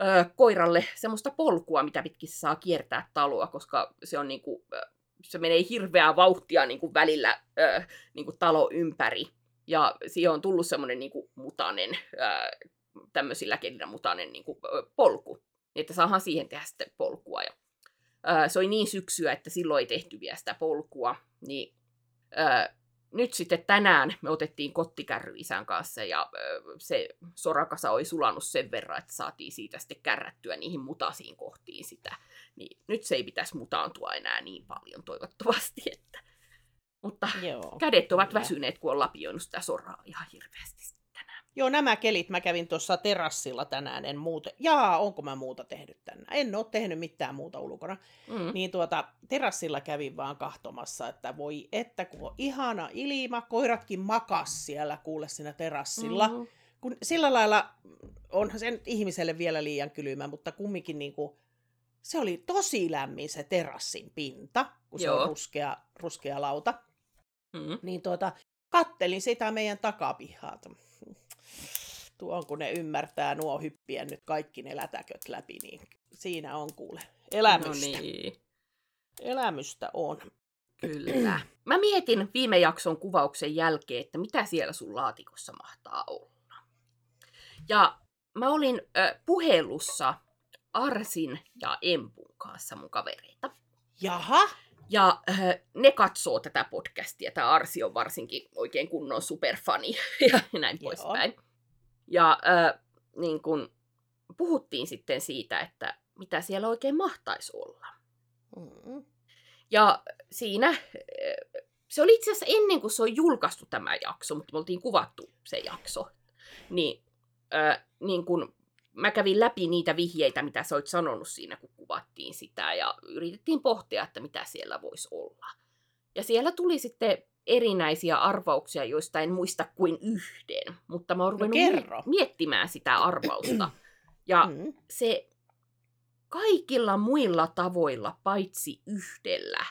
ö, koiralle semmoista polkua, mitä pitkin saa kiertää taloa, koska se on niinku, se menee hirveää vauhtia niinku välillä ö, niinku talo ympäri. Ja siihen on tullut semmoinen niinku mutanen, ö, tämmöisillä kelillä mutanen niinku, ö, polku. Että saahan siihen tehdä sitten polkua. Ja, ö, se oli niin syksyä, että silloin ei tehty vielä sitä polkua. Niin ö, nyt sitten tänään me otettiin kottikärry isän kanssa ja ö, se sorakasa oli sulanut sen verran, että saatiin siitä sitten kärrättyä niihin mutasiin kohtiin sitä. Niin nyt se ei pitäisi mutaantua enää niin paljon toivottavasti. Että... Mutta Joo, kädet ovat kyllä. väsyneet, kun on lapioinut sitä soraa ihan hirveästi. Joo, nämä kelit mä kävin tuossa terassilla tänään, en muuta. Jaa, onko mä muuta tehnyt tänään? En ole tehnyt mitään muuta ulkona. Mm. Niin tuota, terassilla kävin vaan kahtomassa, että voi että kun on ihana ilma, koiratkin makas siellä kuule siinä terassilla. Mm. Mm. Kun sillä lailla, onhan se nyt ihmiselle vielä liian kylmä, mutta kumminkin niin kuin, se oli tosi lämmin se terassin pinta, kun se Joo. on ruskea, ruskea lauta. Mm. Niin tuota, kattelin sitä meidän takapihaa. Tuon kun ne ymmärtää nuo hyppiä nyt kaikki ne lätäköt läpi, niin siinä on kuule elämystä. No niin, Elämystä on. kyllä. Mä mietin viime jakson kuvauksen jälkeen, että mitä siellä sun laatikossa mahtaa olla. Ja mä olin ö, puhelussa Arsin ja Empun kanssa mun kavereita. Jaha, Ja äh, ne katsoo tätä podcastia. Tämä Arsi on varsinkin oikein kunnon superfani ja näin Joo. poispäin. Ja äh, niin kun puhuttiin sitten siitä, että mitä siellä oikein mahtaisi olla. mm. Ja siinä, äh, se oli itse asiassa ennen kuin se on julkaistu tämä jakso, mutta me oltiin kuvattu se jakso. Niin, äh, niin kun mä kävin läpi niitä vihjeitä, mitä sä oit sanonut siinä, kun kuvattiin sitä, ja yritettiin pohtia, että mitä siellä voisi olla. Ja siellä tuli sitten erinäisiä arvauksia, joista en muista kuin yhden, mutta mä oon No ruvennut kerro. mie- miettimään sitä arvausta. Ja Mm. se kaikilla muilla tavoilla, paitsi yhdellä,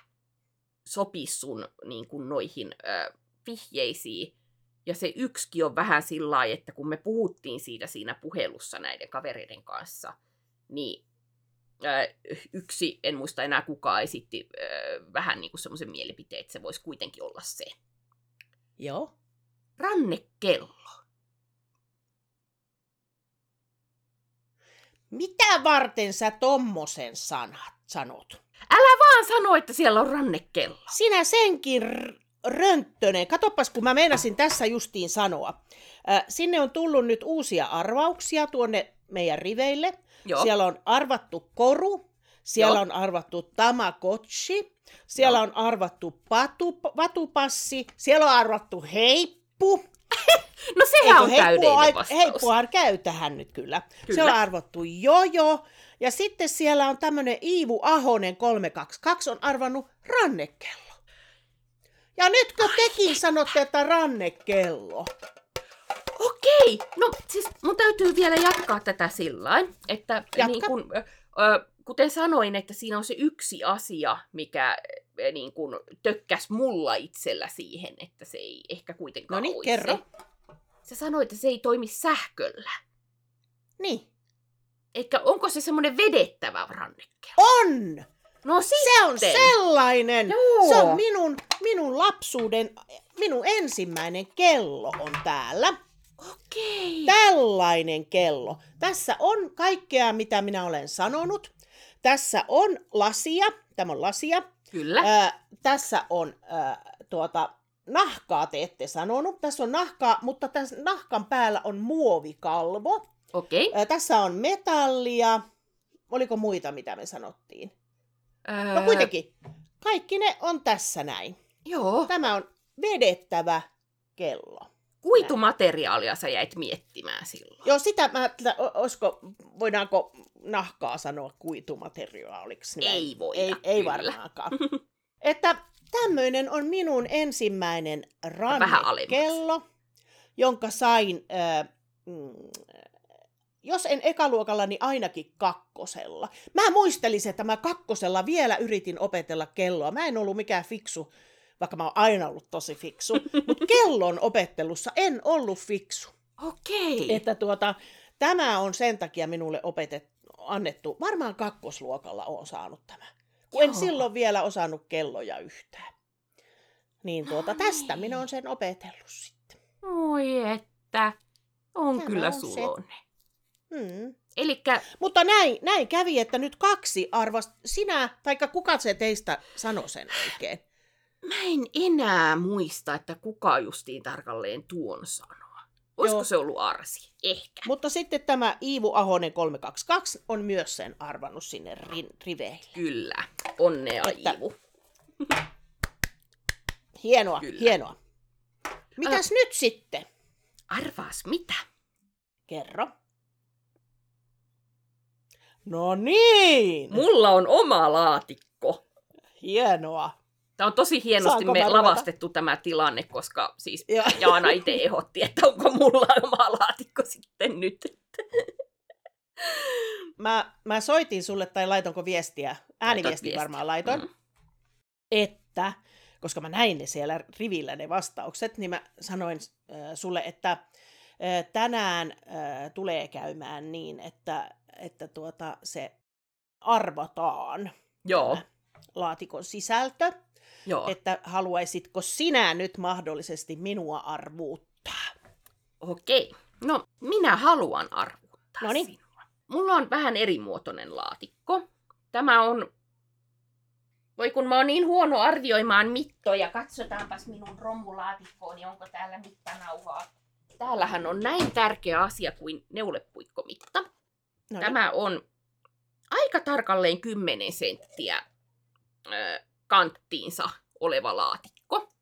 sopisi sun niin kuin noihin ö, vihjeisiin. Ja se yksikin on vähän sillä että kun me puhuttiin siitä siinä puhelussa näiden kavereiden kanssa, niin yksi, en muista enää kuka esitti ö, vähän niin kuin semmoisen mielipiteen, että se voisi kuitenkin olla se. Joo. Rannekello. Mitä varten sä tommosen sanat sanot? Vaan sano, että siellä on rannekello. Sinä senkin r- rönttönen. Katoppas, kun mä meinasin tässä justiin sanoa. Äh, sinne on tullut nyt uusia arvauksia tuonne meidän riveille. Joo. Siellä on arvattu koru, siellä Joo. on arvattu tamagotchi, siellä Joo. on arvattu patu, vatupassi, siellä on arvattu heippu. No sehän Eikö on heippu täydellinen vastaus. Heippuhan käy tähän nyt kyllä. Kyllä. Siellä on arvattu jojo. Ja sitten siellä on tämmönen Iivu Ahonen 322 on arvannut rannekello. Ja nytkö tekin sanotte, että rannekello? Okei, no siis mun täytyy vielä jatkaa tätä sillä että Jatka. niin kun, ö, kuten sanoin, että siinä on se yksi asia, mikä niin kun tökkäs mulla itsellä siihen, että se ei ehkä kuitenkaan No niin, olisi kerro. se. Sä sanoit, että se ei toimi sähköllä. Niin. Eikä onko se semmoinen vedettävä rannekello? On! No sitten. Se on sellainen! Joo. Se on minun, minun lapsuuden, minun ensimmäinen kello on täällä. Okei. Tällainen kello. Tässä on kaikkea, mitä minä olen sanonut. Tässä on lasia. Tämä on lasia. Kyllä. Ää, tässä on ää, tuota, nahkaa te ette sanonut. Tässä on nahkaa, mutta tässä nahkan päällä on muovikalvo. Okei. Ää, tässä on metallia. Oliko muita, mitä me sanottiin? No Öö, kuitenkin, kaikki ne on tässä näin. Joo. Tämä on vedettävä kello. Kuitumateriaalia sä jäit miettimään silloin. Joo, sitä mä o- olisiko, voidaanko nahkaa sanoa kuitumateriaaliksi? näin? Ei voida, Ei, ei kyllä. varmaankaan. että tämmöinen on minun ensimmäinen rannekello, jonka sain, äh, mm, jos en ekaluokalla, niin ainakin kakkosella. Mä muistelisin, että mä kakkosella vielä yritin opetella kelloa. Mä en ollut mikään fiksu, vaikka mä oon aina ollut tosi fiksu, mutta kellon opettelussa en ollut fiksu. Okei. Että tuota, tämä on sen takia minulle opetet, annettu, varmaan kakkosluokalla on saanut tämä. Kun en Joo. silloin vielä osannut kelloja yhtään. Niin tuota, tästä minä olen sen opetellut sitten. Oi että, on Tämä kyllä on sulonen. Hmm. Elikkä Mutta näin, näin kävi, että nyt kaksi arvast, sinä, tai kuka se teistä sanoi sen oikein? Mä en enää muista, että kuka justiin tarkalleen tuon sanoo. Olisiko Joo. se ollut Arsi? Ehkä. Mutta sitten tämä Iivu Ahonen 322 on myös sen arvannut sinne ri- riveille. Kyllä. Onnea, Että- Iivu. Hienoa, Kyllä. hienoa. Mitäs nyt sitten? Arvaas mitä? Kerro. No niin, Mulla on oma laatikko. hienoa. Tämä on tosi hienosti me lavastettu tämä tilanne, koska siis Ja, Jaana itse ehdotti, että onko mulla oma laatikko sitten nyt. mä, mä soitin sulle, tai laitonko viestiä, ääniviesti viestiä. varmaan laitoin, Mm. että, koska mä näin ne siellä rivillä ne vastaukset, niin mä sanoin äh, sulle, että äh, tänään äh, tulee käymään niin, että, että tuota, se arvataan Joo, laatikon sisältö, joo. että haluaisitko sinä nyt mahdollisesti minua arvuuttaa? Okei. No, minä haluan arvuttaa Noniin. sinua. Mulla on vähän erimuotoinen laatikko. Tämä on... Voi kun mä oon niin huono arvioimaan mittoja. Katsotaanpas minun romulaatikkooni, onko täällä mittanauhaa. Täällähän on näin tärkeä asia kuin neulepuikkomitta. No Tämä on aika tarkalleen 10 senttiä kanttiinsa oleva laatikko.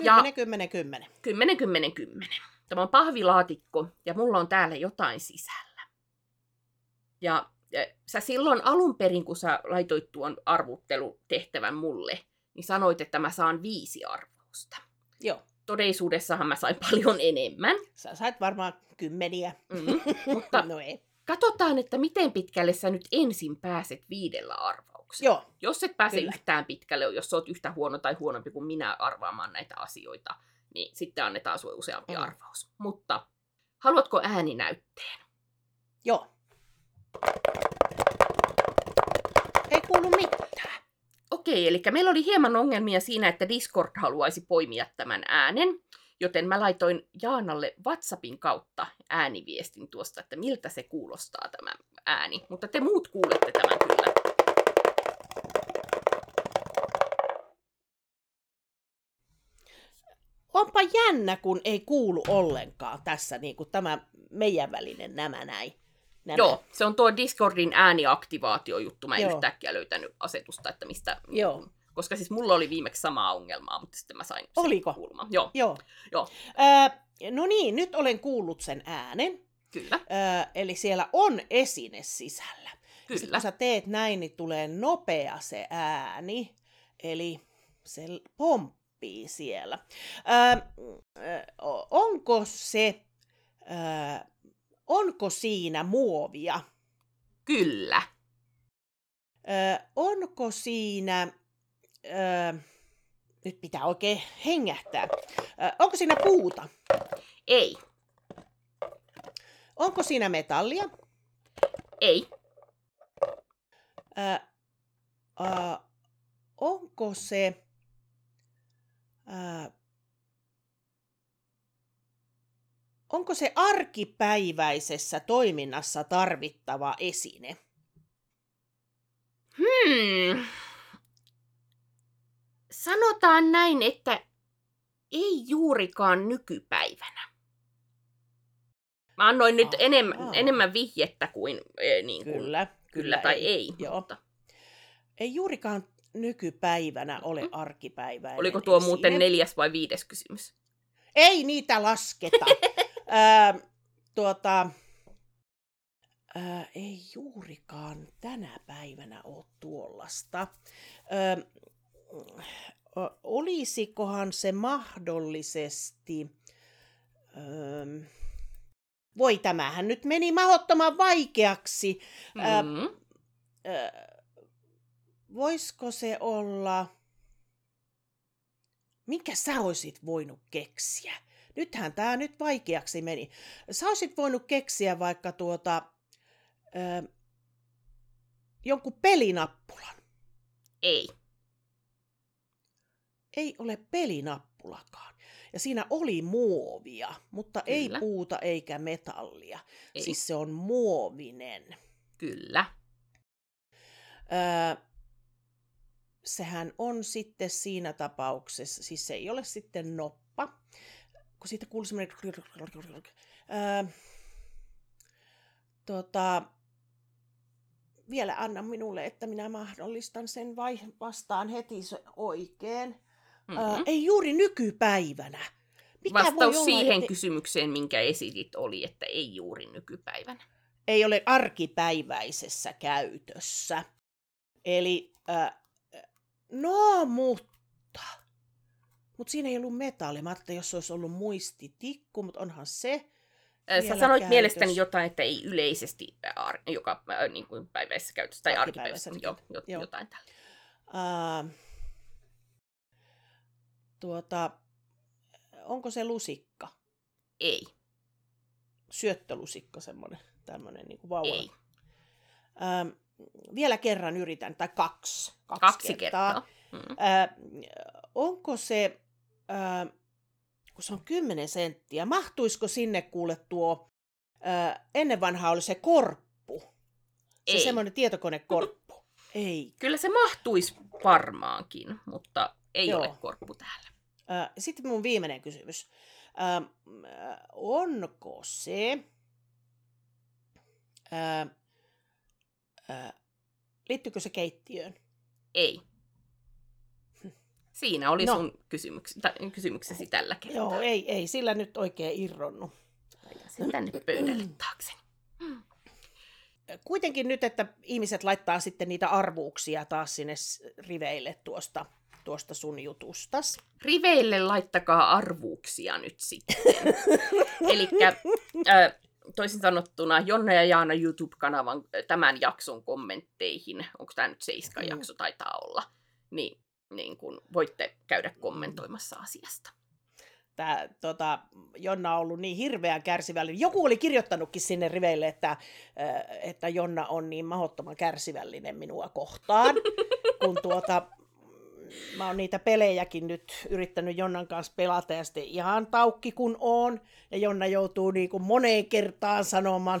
ja- 10, 10, 10. 10, 10, 10. Tämä on pahvilaatikko ja mulla on täällä jotain sisällä. Ja, ja sä silloin alun perin, kun sä laitoit tuon arvuttelutehtävän mulle, niin sanoit, että mä saan viisi arvausta. Joo, Todellisuudessahan mä sain paljon enemmän. sä sait varmaan kymmeniä. Mm. Mutta No ei. katsotaan, että miten pitkälle sä nyt ensin pääset viidellä arvauksella. Joo, Jos et pääse Kyllä. yhtään pitkälle, jos sä oot yhtä huono tai huonompi kuin minä arvaamaan näitä asioita, niin sitten annetaan sulle useampi Mm. arvaus. Mutta haluatko ääninäytteen? joo. Ei kuulu mitään. Okei, eli meillä oli hieman ongelmia siinä, että Discord haluaisi poimia tämän äänen, joten mä laitoin Jaanalle WhatsAppin kautta ääniviestin tuosta, että miltä se kuulostaa tämä ääni. Mutta te muut kuulette tämän kyllä. Onpa jännä, kun ei kuulu ollenkaan tässä niin kuin tämä meidän välinen nämä näin. Nämä. Joo, se on tuo Discordin ääniaktivaatiojuttu. Mä en Joo. yhtäkkiä löytänyt asetusta, että mistä... Joo. Koska siis mulla oli viimeksi samaa ongelmaa, mutta sitten mä sain sen Oliko? kuulumaan. Joo, Joo. Joo. Öö, no niin, nyt olen kuullut sen äänen. kyllä, Öö, eli siellä on esine sisällä. Sitten kyllä. kun sä teet näin, niin tulee nopea se ääni. Eli se pomppii siellä. Öö, onko se... Öö, onko siinä muovia? Kyllä. Öö, onko siinä... Öö, nyt pitää oikein hengähtää. Öö, onko siinä puuta? Ei, Onko siinä metallia? ei, Öö, öö, onko se... Onko se arkipäiväisessä toiminnassa tarvittava esine? Hmm. Sanotaan näin, että ei juurikaan nykypäivänä. Mä annoin nyt enemmän, Ahaa. enemmän vihjettä kuin, eh, niin kuin Kyllä. kyllä tai ei. Joo. Mutta Ei juurikaan nykypäivänä ole Mm-mm. arkipäiväinen oliko tuo esine. muuten neljäs vai viides kysymys? Ei niitä lasketa. Ö, tuota, ö, ei juurikaan tänä päivänä ole tuollasta. Ö, ö, olisikohan se mahdollisesti... Ö, voi tämähän nyt meni mahdottoman vaikeaksi. Ää, Mm. Ö, voisiko se olla... Minkä sä olisit voinut keksiä? Nythän tämä nyt vaikeaksi meni. Sä olisit voinut keksiä vaikka tuota... Ö, jonkun pelinappulan? Ei. Ei ole pelinappulakaan. Ja siinä oli muovia, mutta ei Kyllä. puuta eikä metallia. Ei. Siis se on muovinen. Kyllä. Öö, sehän on sitten siinä tapauksessa, siis se ei ole sitten noppa, kun siitä kuuluu semmoinen... Öö, tota, vielä anna minulle, että minä mahdollistan sen vai vastaan heti se oikein. Mm-hmm. Öö, ei juuri nykypäivänä. Mikä voi Vastaus olla, siihen että kysymykseen, minkä esitit, oli, että ei juuri nykypäivänä. ei ole arkipäiväisessä käytössä. Eli, äh, no mutta, mutta siinä ei ollut metalli. Mä ajattelin, jos se olisi ollut muistitikku, mutta onhan se Sä sanoit käytössä. mielestäni jotain, että ei yleisesti ar- joka niin kuin päiväisessä käytössä tai Arkipäiväisessä arkipäivässä. Jo, jo, Joo. jotain tällä. Ää, tuota, onko se lusikka? Ei, Syöttölusikka, semmoinen tämmöinen niin vauva. ei. Ää, vielä kerran yritän, tai kaksi. Kaksi, Kaksi kertaa. Mm. Ää, onko se, ää, kun se on 10 senttiä, mahtuisiko sinne kuule tuo, ää, ennen vanhaa oli se korppu, se Ei. semmoinen tietokonekorppu. Ei. Kyllä se mahtuisi varmaankin, mutta ei Joo. ole korppu täällä. Ää, Sitten mun viimeinen kysymys. Ää, onko se, ää, liittyykö se keittiöön? Ei. Siinä oli No. sun kysymyks- tai kysymyksesi tällä kertaa. Joo, ei, ei sillä nyt oikein irronnut. Sen tänne pöydälle taakse. kuitenkin nyt, että ihmiset laittaa sitten niitä arvuuksia taas sinne riveille tuosta, tuosta sun jutustas. Riveille laittakaa arvuuksia nyt sitten. Eli toisin sanottuna Jonna ja Jaana YouTube-kanavan ö, tämän jakson kommentteihin, onko tämä nyt Seiskan Mm. jakso, taitaa olla, niin, niin kun voitte käydä kommentoimassa asiasta. Tää, tota, Jonna on ollut niin hirveän kärsivällinen. Joku oli kirjoittanutkin sinne riveille, että, äh, että Jonna on niin mahdottoman kärsivällinen minua kohtaan, kun tuota, mä oon niitä pelejäkin nyt yrittänyt Jonnan kanssa pelata ja sitten ihan taukki kun on. Ja Jonna joutuu niin kuin moneen kertaan sanomaan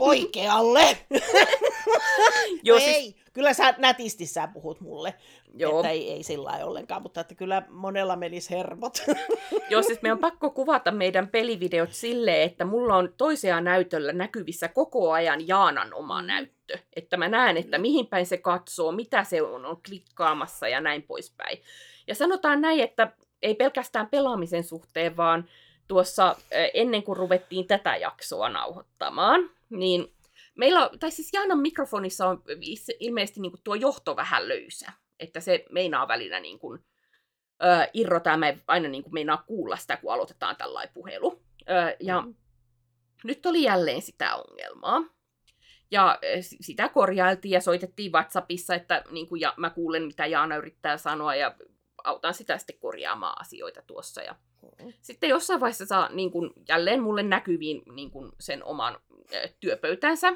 oikealle. Joo, ei, siis, kyllä sä nätisti sä puhut mulle, joo, että ei, ei sillä lailla ollenkaan, mutta että kyllä monella menisi hermot. joo, siis meidän on pakko kuvata meidän pelivideot silleen, että mulla on toisea näytöllä näkyvissä koko ajan Jaanan oma Mm. näyttö. Että mä näen, että mihin päin se katsoo, mitä se on, on klikkaamassa ja näin poispäin. Ja sanotaan näin, että ei pelkästään pelaamisen suhteen, vaan tuossa ennen kuin ruvettiin tätä jaksoa nauhoittamaan, niin meillä on, tai siis Jaanan mikrofonissa on is- ilmeisesti niin kuin tuo johto vähän löysä, että se meinaa välillä niin kuin, ö, irrota ja mä en aina niin kuin meinaa kuulla sitä, kun aloitetaan tällainen puhelu. Ö, ja Mm. nyt oli jälleen sitä ongelmaa. Ja sitä korjailtiin ja soitettiin WhatsAppissa, että niin kuin, ja mä kuulen, mitä Jaana yrittää sanoa ja autan sitä sitten korjaamaan asioita tuossa. Ja sitten jossain vaiheessa saa niin kuin, jälleen mulle näkyviin niin kuin, sen oman ö, työpöytänsä.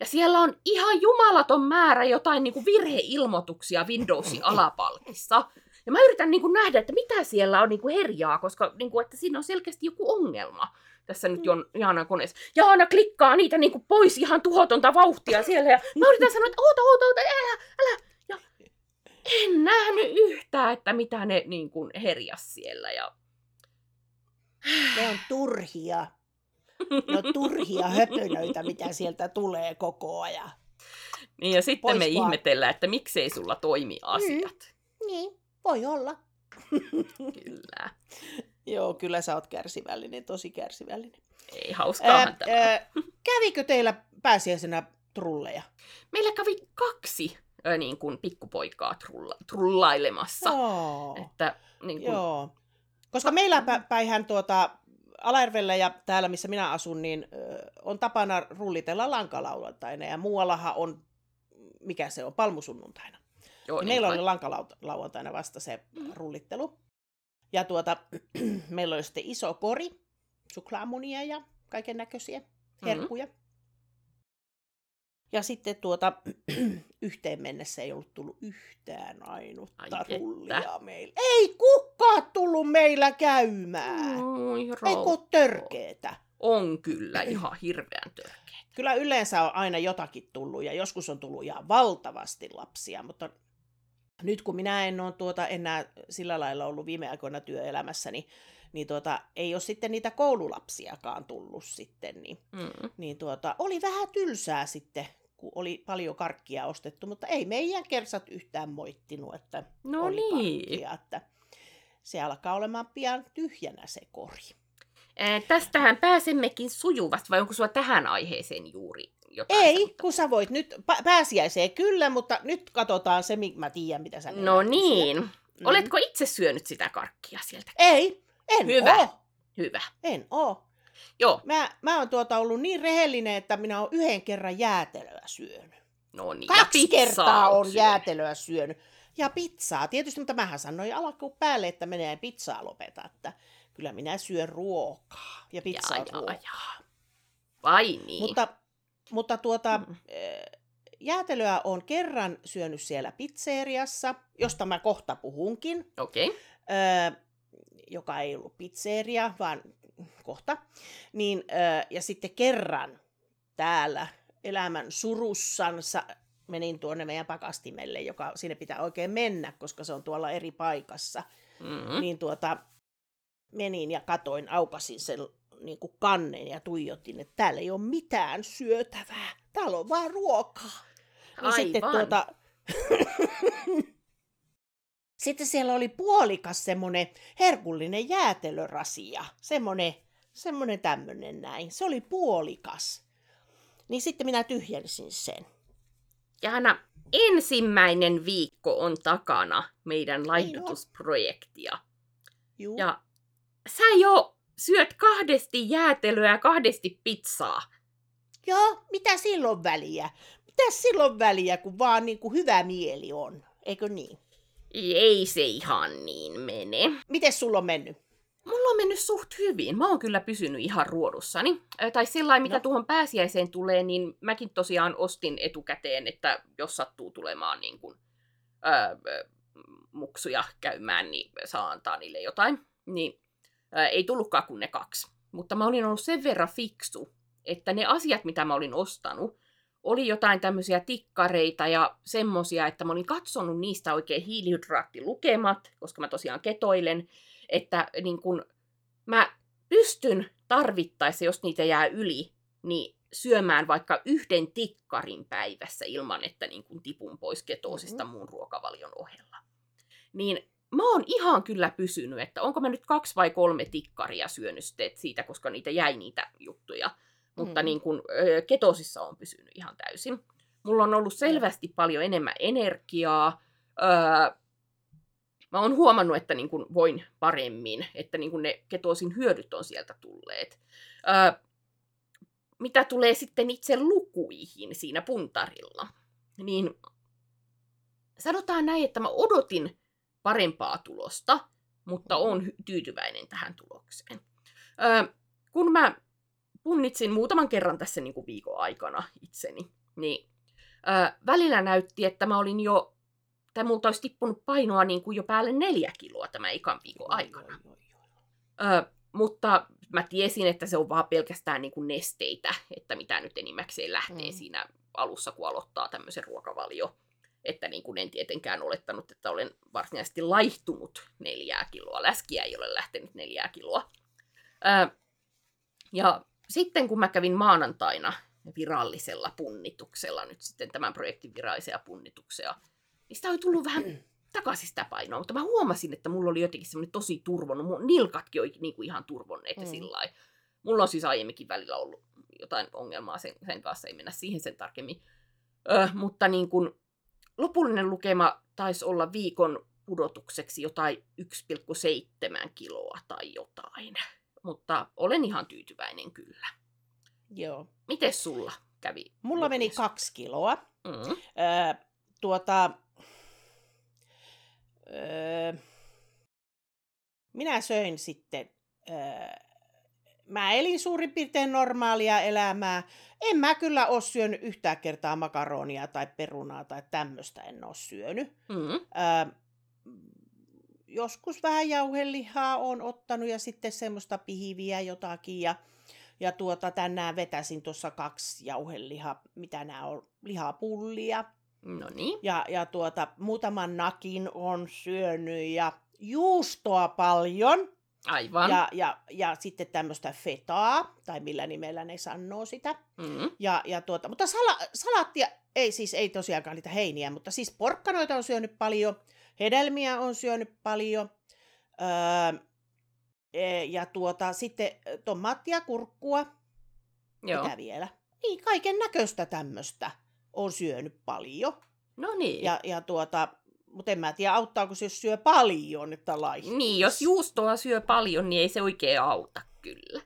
Ja siellä on ihan jumalaton määrä jotain niin kuin virheilmoituksia Windowsin alapalkissa. Ja mä yritän niin kuin, nähdä, että mitä siellä on niin kuin, herjaa, koska niin kuin, että siinä on selkeästi joku ongelma tässä nyt Jon, Jaanan koneessa. Jaana klikkaa niitä niin kuin, pois ihan tuhotonta vauhtia siellä. Ja mä yritän sanoa, että oota, oota, oota, älä, älä. En nähnyt yhtään, että mitä ne niin kuin, herjas siellä. Ja Ne on turhia. Ne on turhia höpönöitä, mitä sieltä tulee koko ajan. Niin, ja sitten Pois me vaan. ihmetellään, että miksei sulla toimi asiat. Niin, voi olla. Kyllä. Joo, kyllä sä oot kärsivällinen, tosi kärsivällinen. Ei hauskaahan Ää, tämä. ää, kävikö teillä pääsiäisenä trulleja? Meillä kävi kaksi ö, niin kuin pikkupoikaa trulla, trullailemassa. Joo, Että, niin kuin, joo. Koska meillä pä- päinhän tuota, Alajärvellä ja täällä, missä minä asun, niin ö, on tapana rullitella lankalauantaina ja muuallahan on, mikä se on, palmusunnuntaina. joo, Niin meillä kai. oli lankalauantaina vasta se Mm. rullittelu. Ja tuota, meillä oli sitten iso kori, suklaamunia ja kaiken näköisiä herkkuja. Ja sitten tuota, yhteen mennessä ei ollut tullut yhtään ainutta Ai rullia että. meillä. Ei kukaan tullut meillä käymään. Oi, Eikö törkeetä? On kyllä ihan hirveän törkeä. Kyllä yleensä on aina jotakin tullut ja joskus on tullut ihan valtavasti lapsia, mutta nyt kun minä en ole tuota enää sillä lailla ollut viime aikoina työelämässä, niin, niin tuota, ei ole sitten niitä koululapsiakaan tullut sitten, niin, Mm. niin tuota, oli vähän tylsää sitten, kun oli paljon karkkia ostettu, mutta ei meidän kersat yhtään moittinut, että No oli niin. karkkia, että se alkaa olemaan pian tyhjänä se kori. Ää, tästähän pääsemmekin sujuvasti, vai onko sulla tähän aiheeseen juuri jotain? Ei, sanottavaa? kun sä voit nyt pä- pääsiäiseen kyllä, mutta nyt katsotaan se, mä tiedän, mitä sä No niin. Mm. Oletko itse syönyt sitä karkkia sieltä? Ei, en Hyvä. oo. Hyvä. En oo. Joo. Mä, mä oon tuota ollut niin rehellinen, että minä oon yhden kerran jäätelöä syönyt. No niin. Kaksi pizzaa kertaa on syönyt. jäätelöä syönyt. Ja pizzaa. Tietysti, mutta mähän sanoin alkuun päälle, että menee pizzaa lopeta. Että kyllä minä syön ruokaa. Ja pizza Jaa, on jaa, ruokaa. Vai niin? Mutta, mutta tuota, Mm. eh, jäätelöä on kerran syönyt siellä pizzeriassa, josta mä kohta puhunkin, Okei. Okay. ö, joka ei ollut pizzeria, vaan kohta. Niin, ö, ja sitten kerran täällä elämän surussansa menin tuonne meidän pakastimelle, joka sinne pitää oikein mennä, koska se on tuolla eri paikassa. Mm. Niin tuota, menin ja katoin, aukasin sen niin kuin kannen ja tuijotin, että täällä ei ole mitään syötävää. Täällä on vaan ruokaa. Niin sitten tuota... sitten siellä oli puolikas semmoinen herkullinen jäätelörasia. Semmoinen, semmoinen tämmöinen näin. Se oli puolikas. Niin sitten minä tyhjensin sen. Jaana, ensimmäinen viikko on takana meidän Niin laihdutusprojektia. Juu. Ja sä jo syöt kahdesti jäätelöä ja kahdesti pizzaa. Joo, mitä silloin väliä? Mitä silloin väliä, kun vaan niin kuin hyvä mieli on? Eikö niin? Ei se ihan niin mene. Miten sulla on mennyt? Mulla on mennyt suht hyvin. Mä oon kyllä pysynyt ihan ruodussani. Tai sillä mitä No. tuohon pääsiäiseen tulee, niin mäkin tosiaan ostin etukäteen, että jos sattuu tulemaan niin kuin, ö, ö, muksuja käymään, niin saa antaa niille jotain. Niin ö, ei tullutkaan kuin ne kaksi. Mutta mä olin ollut sen verran fiksu, että ne asiat, mitä mä olin ostanut, oli jotain tämmöisiä tikkareita ja semmosia, että mä olin katsonut niistä oikein hiilihydraattilukemat, koska mä tosiaan ketoilen, että niin kun mä pystyn tarvittaessa, jos niitä jää yli, niin syömään vaikka yhden tikkarin päivässä ilman, että niin kun tipun pois ketoosista muun ruokavalion ohella. Niin mä oon ihan kyllä pysynyt, että onko mä nyt kaksi vai kolme tikkaria syönyt siitä, koska niitä jäi niitä juttuja. Mutta Mm. niin kun, ö, ketosissa on pysynyt ihan täysin. Mulla on ollut selvästi paljon enemmän energiaa. Öö, mä oon huomannut, että niin kun voin paremmin, että niin kun ne ketoosin hyödyt on sieltä tulleet. Öö, mitä tulee sitten itse lukuihin siinä puntarilla, niin sanotaan näin, että mä odotin parempaa tulosta, mutta oon hy- tyytyväinen tähän tulokseen. Öö, kun mä punnitsin muutaman kerran tässä niin kuin viikon aikana itseni, niin öö, välillä näytti, että mä olin jo, tai multa olisi tippunut painoa niin kuin jo päälle neljä kiloa tämän ekan viikon aikana. Ö, mutta mä tiesin, että se on vaan pelkästään niin kuin nesteitä, että mitä nyt enimmäkseen lähtee Mm. siinä alussa, kun aloittaa tämmöisen ruokavalio. Että niin kuin en tietenkään olettanut, että olen varsinaisesti laihtunut neljää kiloa. Läskiä ei ole lähtenyt neljää kiloa. Ö, ja sitten kun mä kävin maanantaina virallisella punnituksella, nyt sitten tämän projektin virallisia punnituksia, niin sitä oli tullut vähän takaisin sitä painoa, mutta mä huomasin, että mulla oli jotenkin semmoinen tosi turvonnut, mun nilkatkin oli niinku ihan turvonneet ja Mm. sillä lailla. Mulla on siis aiemminkin välillä ollut jotain ongelmaa sen, sen kanssa, ei mennä siihen sen tarkemmin. Ö, mutta niin kun, lopullinen lukema taisi olla viikon pudotukseksi jotain 1,7 kiloa tai jotain. Mutta olen ihan tyytyväinen kyllä. Joo. Miten sulla kävi? Mulla meni kaksi kiloa. Mm. Öö, tuota, öö, minä söin sitten, öö, mä elin suurin piirtein normaalia elämää, en mä kyllä ole syönyt yhtään kertaa makaronia tai perunaa tai tämmöistä en ole syönyt. Mm. Öö, joskus vähän jauhelihaa on ottanut ja sitten semmoista pihiviä jotakin ja, ja tuota, tänään vetäsin tuossa kaksi jauhelihaa, mitä nämä on, lihapullia. No niin. Ja, ja tuota, muutaman nakin on syönyt ja juustoa paljon. Aivan. Ja, ja, ja sitten tämmöistä fetaa, tai millä nimellä ne sanoo sitä. Mm. Ja, ja tuota, mutta sala, salaattia, ei siis ei tosiaankaan niitä heiniä, mutta siis porkkanoita on syönyt paljon, hedelmiä on syönyt paljon. Öö, e, ja tuota, sitten tomaattia, kurkkua, Joo. mitä vielä? Niin, kaiken näköistä tämmöistä on syönyt paljon. No niin. Ja, ja tuota, mutta en mä tiedä, auttaako se, jos syö paljon, että laihtuu. Niin, jos juustoa syö paljon, niin ei se oikein auta kyllä.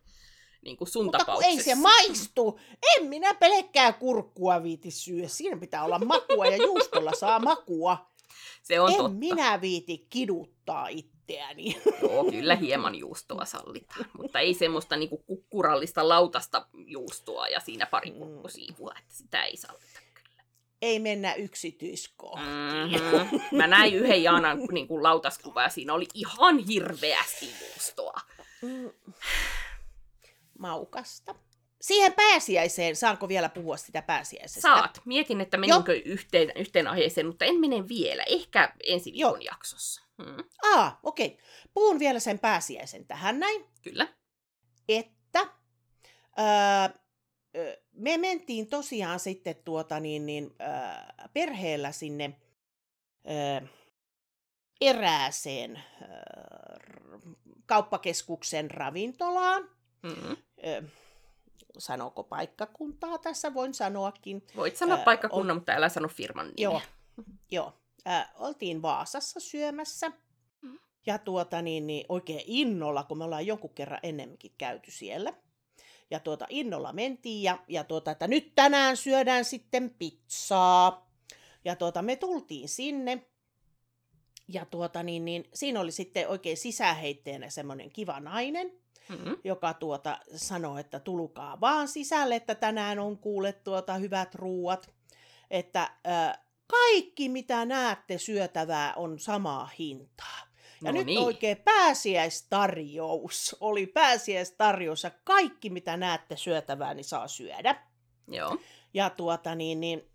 Niin kuin sun Mutta tapauksessa. ei se maistu. En minä pelkkää kurkkua viiti syö. Siinä pitää olla makua ja juustolla saa makua. Se on en totta. minä viiti kiduttaa itseäni. Joo, kyllä hieman juustoa sallitaan, mutta ei semmoista niinku kukkurallista lautasta juustoa ja siinä pari Mm. kurkkusiivua, että sitä ei sallita kyllä. Ei mennä yksityiskohtiin. Mm-hmm. Mä näin yhden Jaanan niin kuin lautaskuva ja siinä oli ihan hirveästi juustoa. Mm. Maukasta. Siihen pääsiäiseen, saanko vielä puhua sitä pääsiäisestä? Saat. Mietin, että meninkö yhteen, yhteen aiheeseen, mutta en mene vielä. Ehkä ensi viikon jaksossa. Mm, Aa, okei. Okay. Puhun vielä sen pääsiäisen tähän näin. kyllä. että öö, me mentiin tosiaan sitten tuota niin, niin öö, perheellä sinne öö, erääseen öö, kauppakeskuksen ravintolaan. Mm. Öö, sanoko paikkakuntaa tässä, voin sanoakin. Voit sanoa paikkakunnan, mutta älä sano firman nimeä. Joo, joo. Äh, oltiin Vaasassa syömässä. Mm. Ja tuota niin, niin oikein innolla, kun me ollaan jonkun kerran ennemminkin käyty siellä. Ja tuota innolla mentiin ja, ja tuota, että nyt tänään syödään sitten pizzaa. Ja tuota me tultiin sinne. Ja tuota niin, niin siinä oli sitten oikein sisäheitteenä semmoinen kiva nainen, Mm. joka tuota sanoi, että tulkaa vaan sisälle, että tänään on kuule tuota hyvät ruuat. Että ö, kaikki mitä näette syötävää on samaa hintaa. Ja No nyt niin. oikein pääsiäistarjous oli pääsiäistarjous ja kaikki mitä näette syötävää niin saa syödä. Joo. Ja tuota niin, niin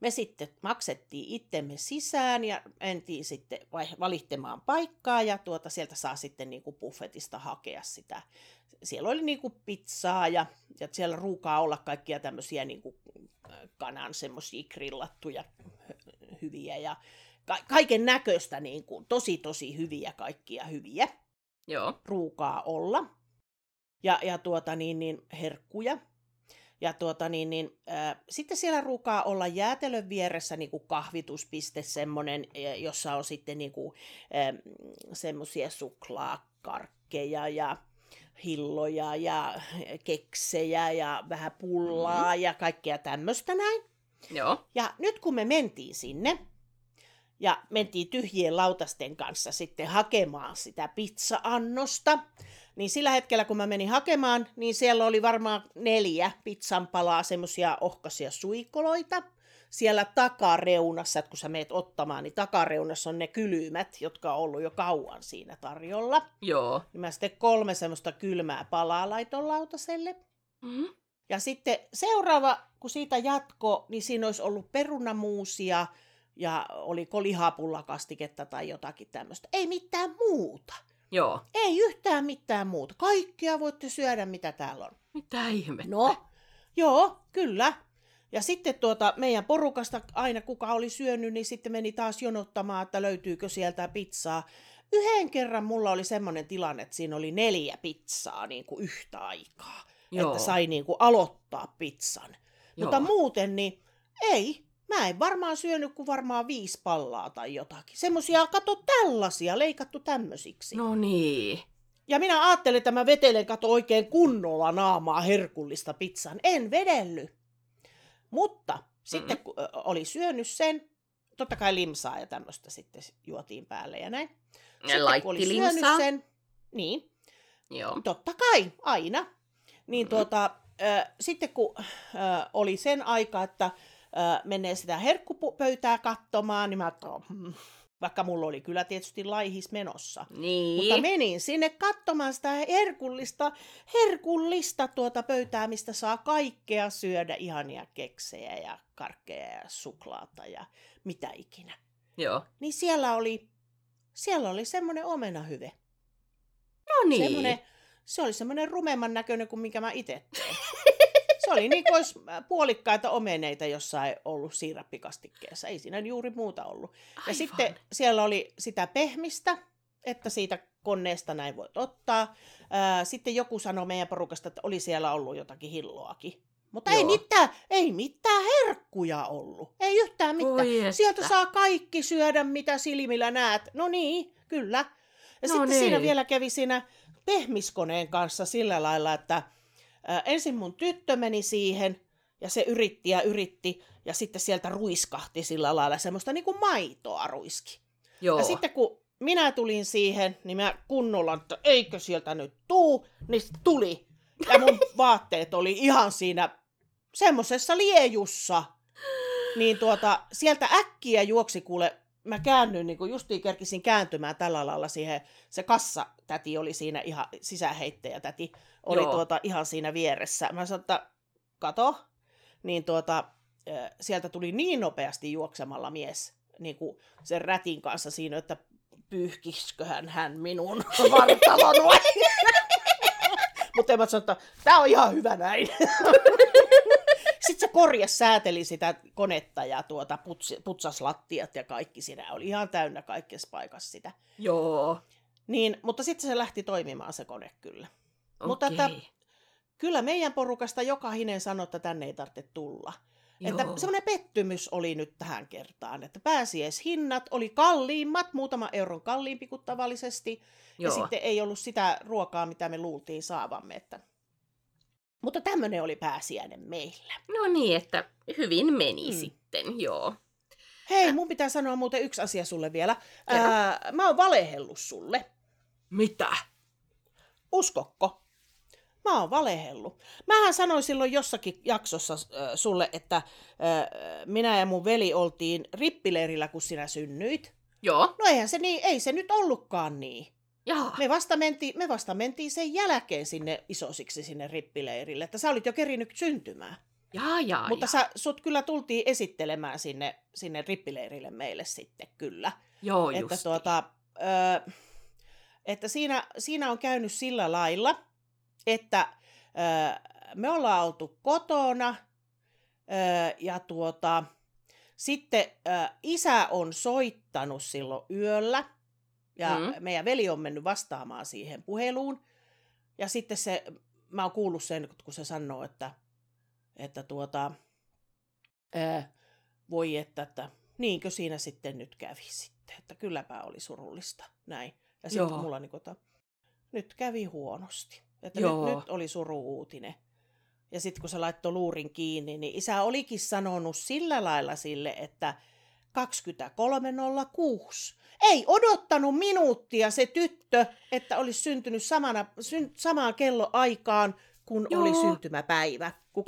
me sitten maksettiin itsemme sisään ja mentiin sitten vai- valittamaan paikkaa ja tuota sieltä saa sitten niin kuin buffetista hakea sitä. Siellä oli niin kuin pizzaa ja, ja siellä ruukaa olla kaikkia tämmöisiä niin kuin kanan semmoisia grillattuja hy- hyviä ja ka- kaiken näköistä niin kuin, tosi tosi hyviä kaikkia hyviä Joo. ruukaa olla. Ja, ja tuota niin, niin herkkuja. Ja tuota niin, niin ää, sitten siellä ruukaa olla jäätelön vieressä niin kuin kahvituspiste semmoinen, ä, jossa on sitten niin kuin, semmoisia suklaakarkkeja ja hilloja ja keksejä ja vähän pullaa ja kaikkea tämmöistä näin. Joo. Ja nyt kun me mentiin sinne, ja mentiin tyhjien lautasten kanssa sitten hakemaan sitä pizza-annosta, niin sillä hetkellä kun mä menin hakemaan, niin siellä oli varmaan neljä pizzan palaa, semmoisia ohkaisia suikoloita. Siellä takareunassa, että kun sä meet ottamaan, niin takareunassa on ne kylmät, jotka on ollut jo kauan siinä tarjolla. Joo. Niin mä sitten kolme semmoista kylmää palaa laitoin lautaselle. Mm. Ja sitten seuraava, kun siitä jatko, niin siinä olisi ollut perunamuusia ja oliko lihapullakastiketta tai jotakin tämmöistä. Ei mitään muuta. Joo. Ei yhtään mitään muuta. Kaikkea voitte syödä, mitä täällä on. Mitä ihmettä? No, joo, kyllä. Ja sitten tuota, meidän porukasta aina kuka oli syönyt, niin sitten meni taas jonottamaan, että löytyykö sieltä pizzaa. Yhden kerran mulla oli semmoinen tilanne, että siinä oli neljä pizzaa niin kuin yhtä aikaa. Joo. Että sai niin kuin aloittaa pizzan. Joo. Mutta muuten niin ei. Mä en varmaan syönyt kuin varmaan viisi pallaa tai jotakin. Semmoisia, kato tällaisia, leikattu tämmöisiksi. No niin. Ja minä ajattelin, että mä vetelen kato oikein kunnolla naamaa herkullista pizzan. En vedelly. Mutta sitten kun ö, oli syönyt sen, totta kai limsaa ja tämmöistä sitten juotiin päälle ja näin. Sitten Laitti kun oli limsaa. syönyt sen, niin, Joo. totta kai, aina. Niin Mhm. tuota, äh, sitten kun äh, oli sen aika, että äh, menee sitä herkkupöytää katsomaan, niin mä ajattelin, hmm, vaikka mulla oli kyllä tietysti laihis menossa. Niin. Mutta menin sinne katsomaan sitä herkullista, herkullista tuota pöytää, mistä saa kaikkea syödä, ihania keksejä ja karkkeja ja suklaata ja mitä ikinä. Joo. Niin siellä oli, siellä oli semmoinen omenahyve. No niin. Semmoinen, se oli semmoinen rumemman näköinen kuin minkä mä itse. Se oli niin kuin olisi puolikkaita omeneita jossain ollut siirappikastikkeessa. Ei siinä juuri muuta ollut. Ja Aivan. sitten siellä oli sitä pehmistä, että siitä koneesta näin voit ottaa. Ää, Sitten joku sanoi meidän porukasta, että oli siellä ollut jotakin hilloakin. Mutta ei Joo. mitään, ei mitään herkkuja ollut. Ei yhtään mitään. Voi Sieltä saa kaikki syödä, mitä silmillä näet. No niin, kyllä. Ja No sitten siinä niin. vielä kävi siinä pehmiskoneen kanssa sillä lailla, että ää, ensin mun tyttö meni siihen ja se yritti ja yritti ja sitten sieltä ruiskahti sillä lailla semmoista niin kuin maitoa ruiski. Joo. Ja sitten kun minä tulin siihen, niin mä kunnolla, että eikö sieltä nyt tuu, niin tuli. Ja mun vaatteet oli ihan siinä semmoisessa liejussa. Niin tuota, sieltä äkkiä juoksi kuule, mä käännyin, niin kuin justiin kerkisin kääntymään tällä lailla siihen, se kassatäti oli siinä ihan, sisäheittäjätäti oli Joo. tuota ihan siinä vieressä. Mä sanoin, että kato, niin tuota, sieltä tuli niin nopeasti juoksemalla mies niin kuin sen rätin kanssa siinä, että pyyhkisköhän hän minun vartalon vai? Mutta mä sanoin, että tämä on ihan hyvä näin. Sitten se korjas sääteli sitä konetta ja tuota putsi, putsas lattiat ja kaikki siinä. Oli ihan täynnä kaikessa paikassa sitä. Joo. Niin, mutta sitten se lähti toimimaan se kone kyllä. Okei. Mutta että- Kyllä meidän porukasta jokainen sanoi, että tänne ei tarvitse tulla. Että Joo. semmoinen pettymys oli nyt tähän kertaan, että pääsiäishinnat oli kalliimmat, muutama euron kalliimpi kuin tavallisesti, Joo. ja sitten ei ollut sitä ruokaa, mitä me luultiin saavamme. Että... Mutta tämmöinen oli pääsiäinen meillä. No niin, että hyvin meni Mm. sitten, joo. Hei, mun pitää sanoa muuten yksi asia sulle vielä. Ää, mä oon valehellut sulle. Mitä? Uskokko? Mä oon valehellut. Mähän sanoin silloin jossakin jaksossa äh, sulle, että äh, minä ja mun veli oltiin rippileirillä, kun sinä synnyit. Joo. No eihän se niin, ei se nyt ollutkaan niin. Jaa. Me vasta, mentiin, me vasta mentiin sen jälkeen sinne isosiksi sinne rippileirille, että sä olit jo kerinyt syntymään. Jaa, jaa, Mutta jaa. sä, sut kyllä tultiin esittelemään sinne, sinne rippileirille meille sitten kyllä. Joo, että, just. tuota, ö, että siinä, siinä on käynyt sillä lailla, että ö, me ollaan oltu kotona ö, ja tuota, sitten ö, isä on soittanut silloin yöllä ja Mm. meidän veli on mennyt vastaamaan siihen puheluun. Ja sitten se, mä oon kuullut sen, kun se sanoo, että, että tuota, ö, voi että, että niinkö siinä sitten nyt kävi sitten, että kylläpä oli surullista, näin. Ja sitten mulla niin kuin, että nyt kävi huonosti, että Joo. nyt, nyt oli suru-uutinen. Ja sitten kun se laittoi luurin kiinni, niin isä olikin sanonut sillä lailla sille, että 23.06. Ei odottanut minuuttia se tyttö, että olisi syntynyt samana, syn, samaan kelloaikaan, kun Joo. oli syntymäpäivä. Kun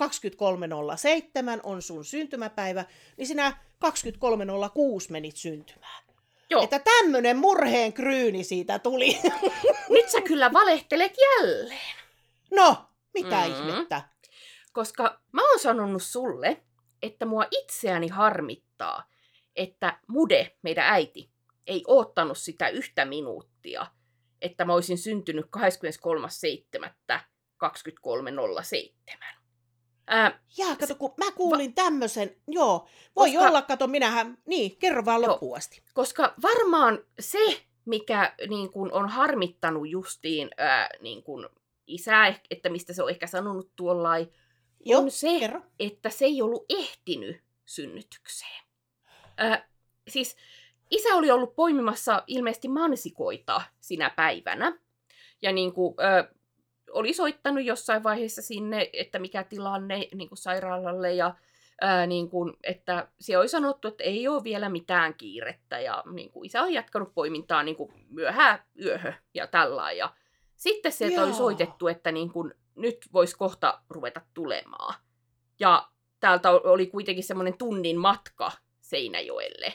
23.07 on sun syntymäpäivä, niin sinä 23.06 menit syntymään. Joo. Että tämmönen murheen kryyni siitä tuli. Nyt sä kyllä valehtelet jälleen. No, mitä Mm. mm. ihmettä? Koska mä oon sanonut sulle, että mua itseäni harmittaa, että Mude, meidän äiti, ei oottanut sitä yhtä minuuttia, että mä olisin syntynyt 23.7.2307. Ää, Jaa, kato, kun mä kuulin tämmöisen, joo, voi Koska- olla, kato, minähän, niin, kerro vaan loppuun asti. koska varmaan se, mikä niin kun on harmittanut justiin ää, niin kun isää, että mistä se on ehkä sanonut tuollain, on se, kerro. että se ei ollut ehtinyt synnytykseen. Äh, siis isä oli ollut poimimassa ilmeisesti mansikoita sinä päivänä. Ja niin kuin, äh, oli soittanut jossain vaiheessa sinne, että mikä tilanne niin kuin sairaalalle ja ää, niin kuin, että se oli sanottu, että ei ole vielä mitään kiirettä ja niin kuin, isä on jatkanut poimintaa niin kuin, myöhään yöhö ja tällä ja sitten sieltä oli Joo. soitettu, että niin kuin, nyt voisi kohta ruveta tulemaan. Ja täältä oli kuitenkin semmoinen tunnin matka Seinäjoelle.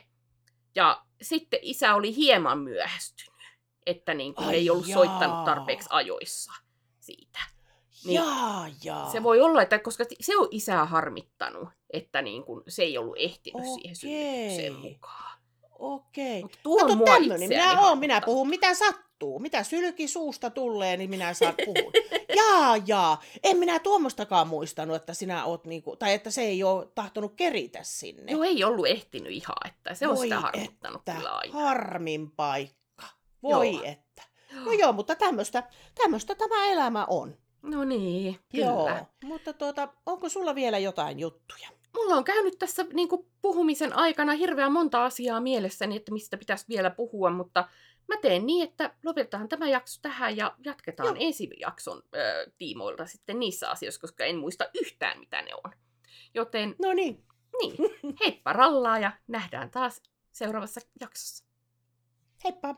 Ja sitten isä oli hieman myöhästynyt, että niin kuin ei ollut jaa. soittanut tarpeeksi ajoissa siitä. Niin jaa, jaa. Se voi olla, että koska se on isää harmittanut, että niin kuin se ei ollut ehtinyt Okei. siihen synnytykseen mukaan. Okei. Mut tuo Kato tämmönen, minä oon, minä puhun mitä sattuu. Mitä sylki suusta tulee, niin minä saan puhua. jaa, jaa. En minä tuommoistakaan muistanut, että sinä oot niinku, tai että se ei ole tahtonut keritä sinne. Joo, ei ollut ehtinyt ihan, että se on Voi sitä harmittanut että, kyllä aina. harmin paikka. Voi joo. että. No joo, mutta tämmöistä tämä elämä on. No niin, kyllä. Joo, mutta tuota, onko sulla vielä jotain juttuja? Mulla on käynyt tässä niin kuin, puhumisen aikana hirveän monta asiaa mielessäni, että mistä pitäisi vielä puhua, mutta mä teen niin, että lopetetaan tämä jakso tähän ja jatketaan Joo. ensi jakson ö, tiimoilta sitten niissä asioissa, koska en muista yhtään, mitä ne on. Joten, no niin. Niin, heippa rallaa ja nähdään taas seuraavassa jaksossa. Heippa!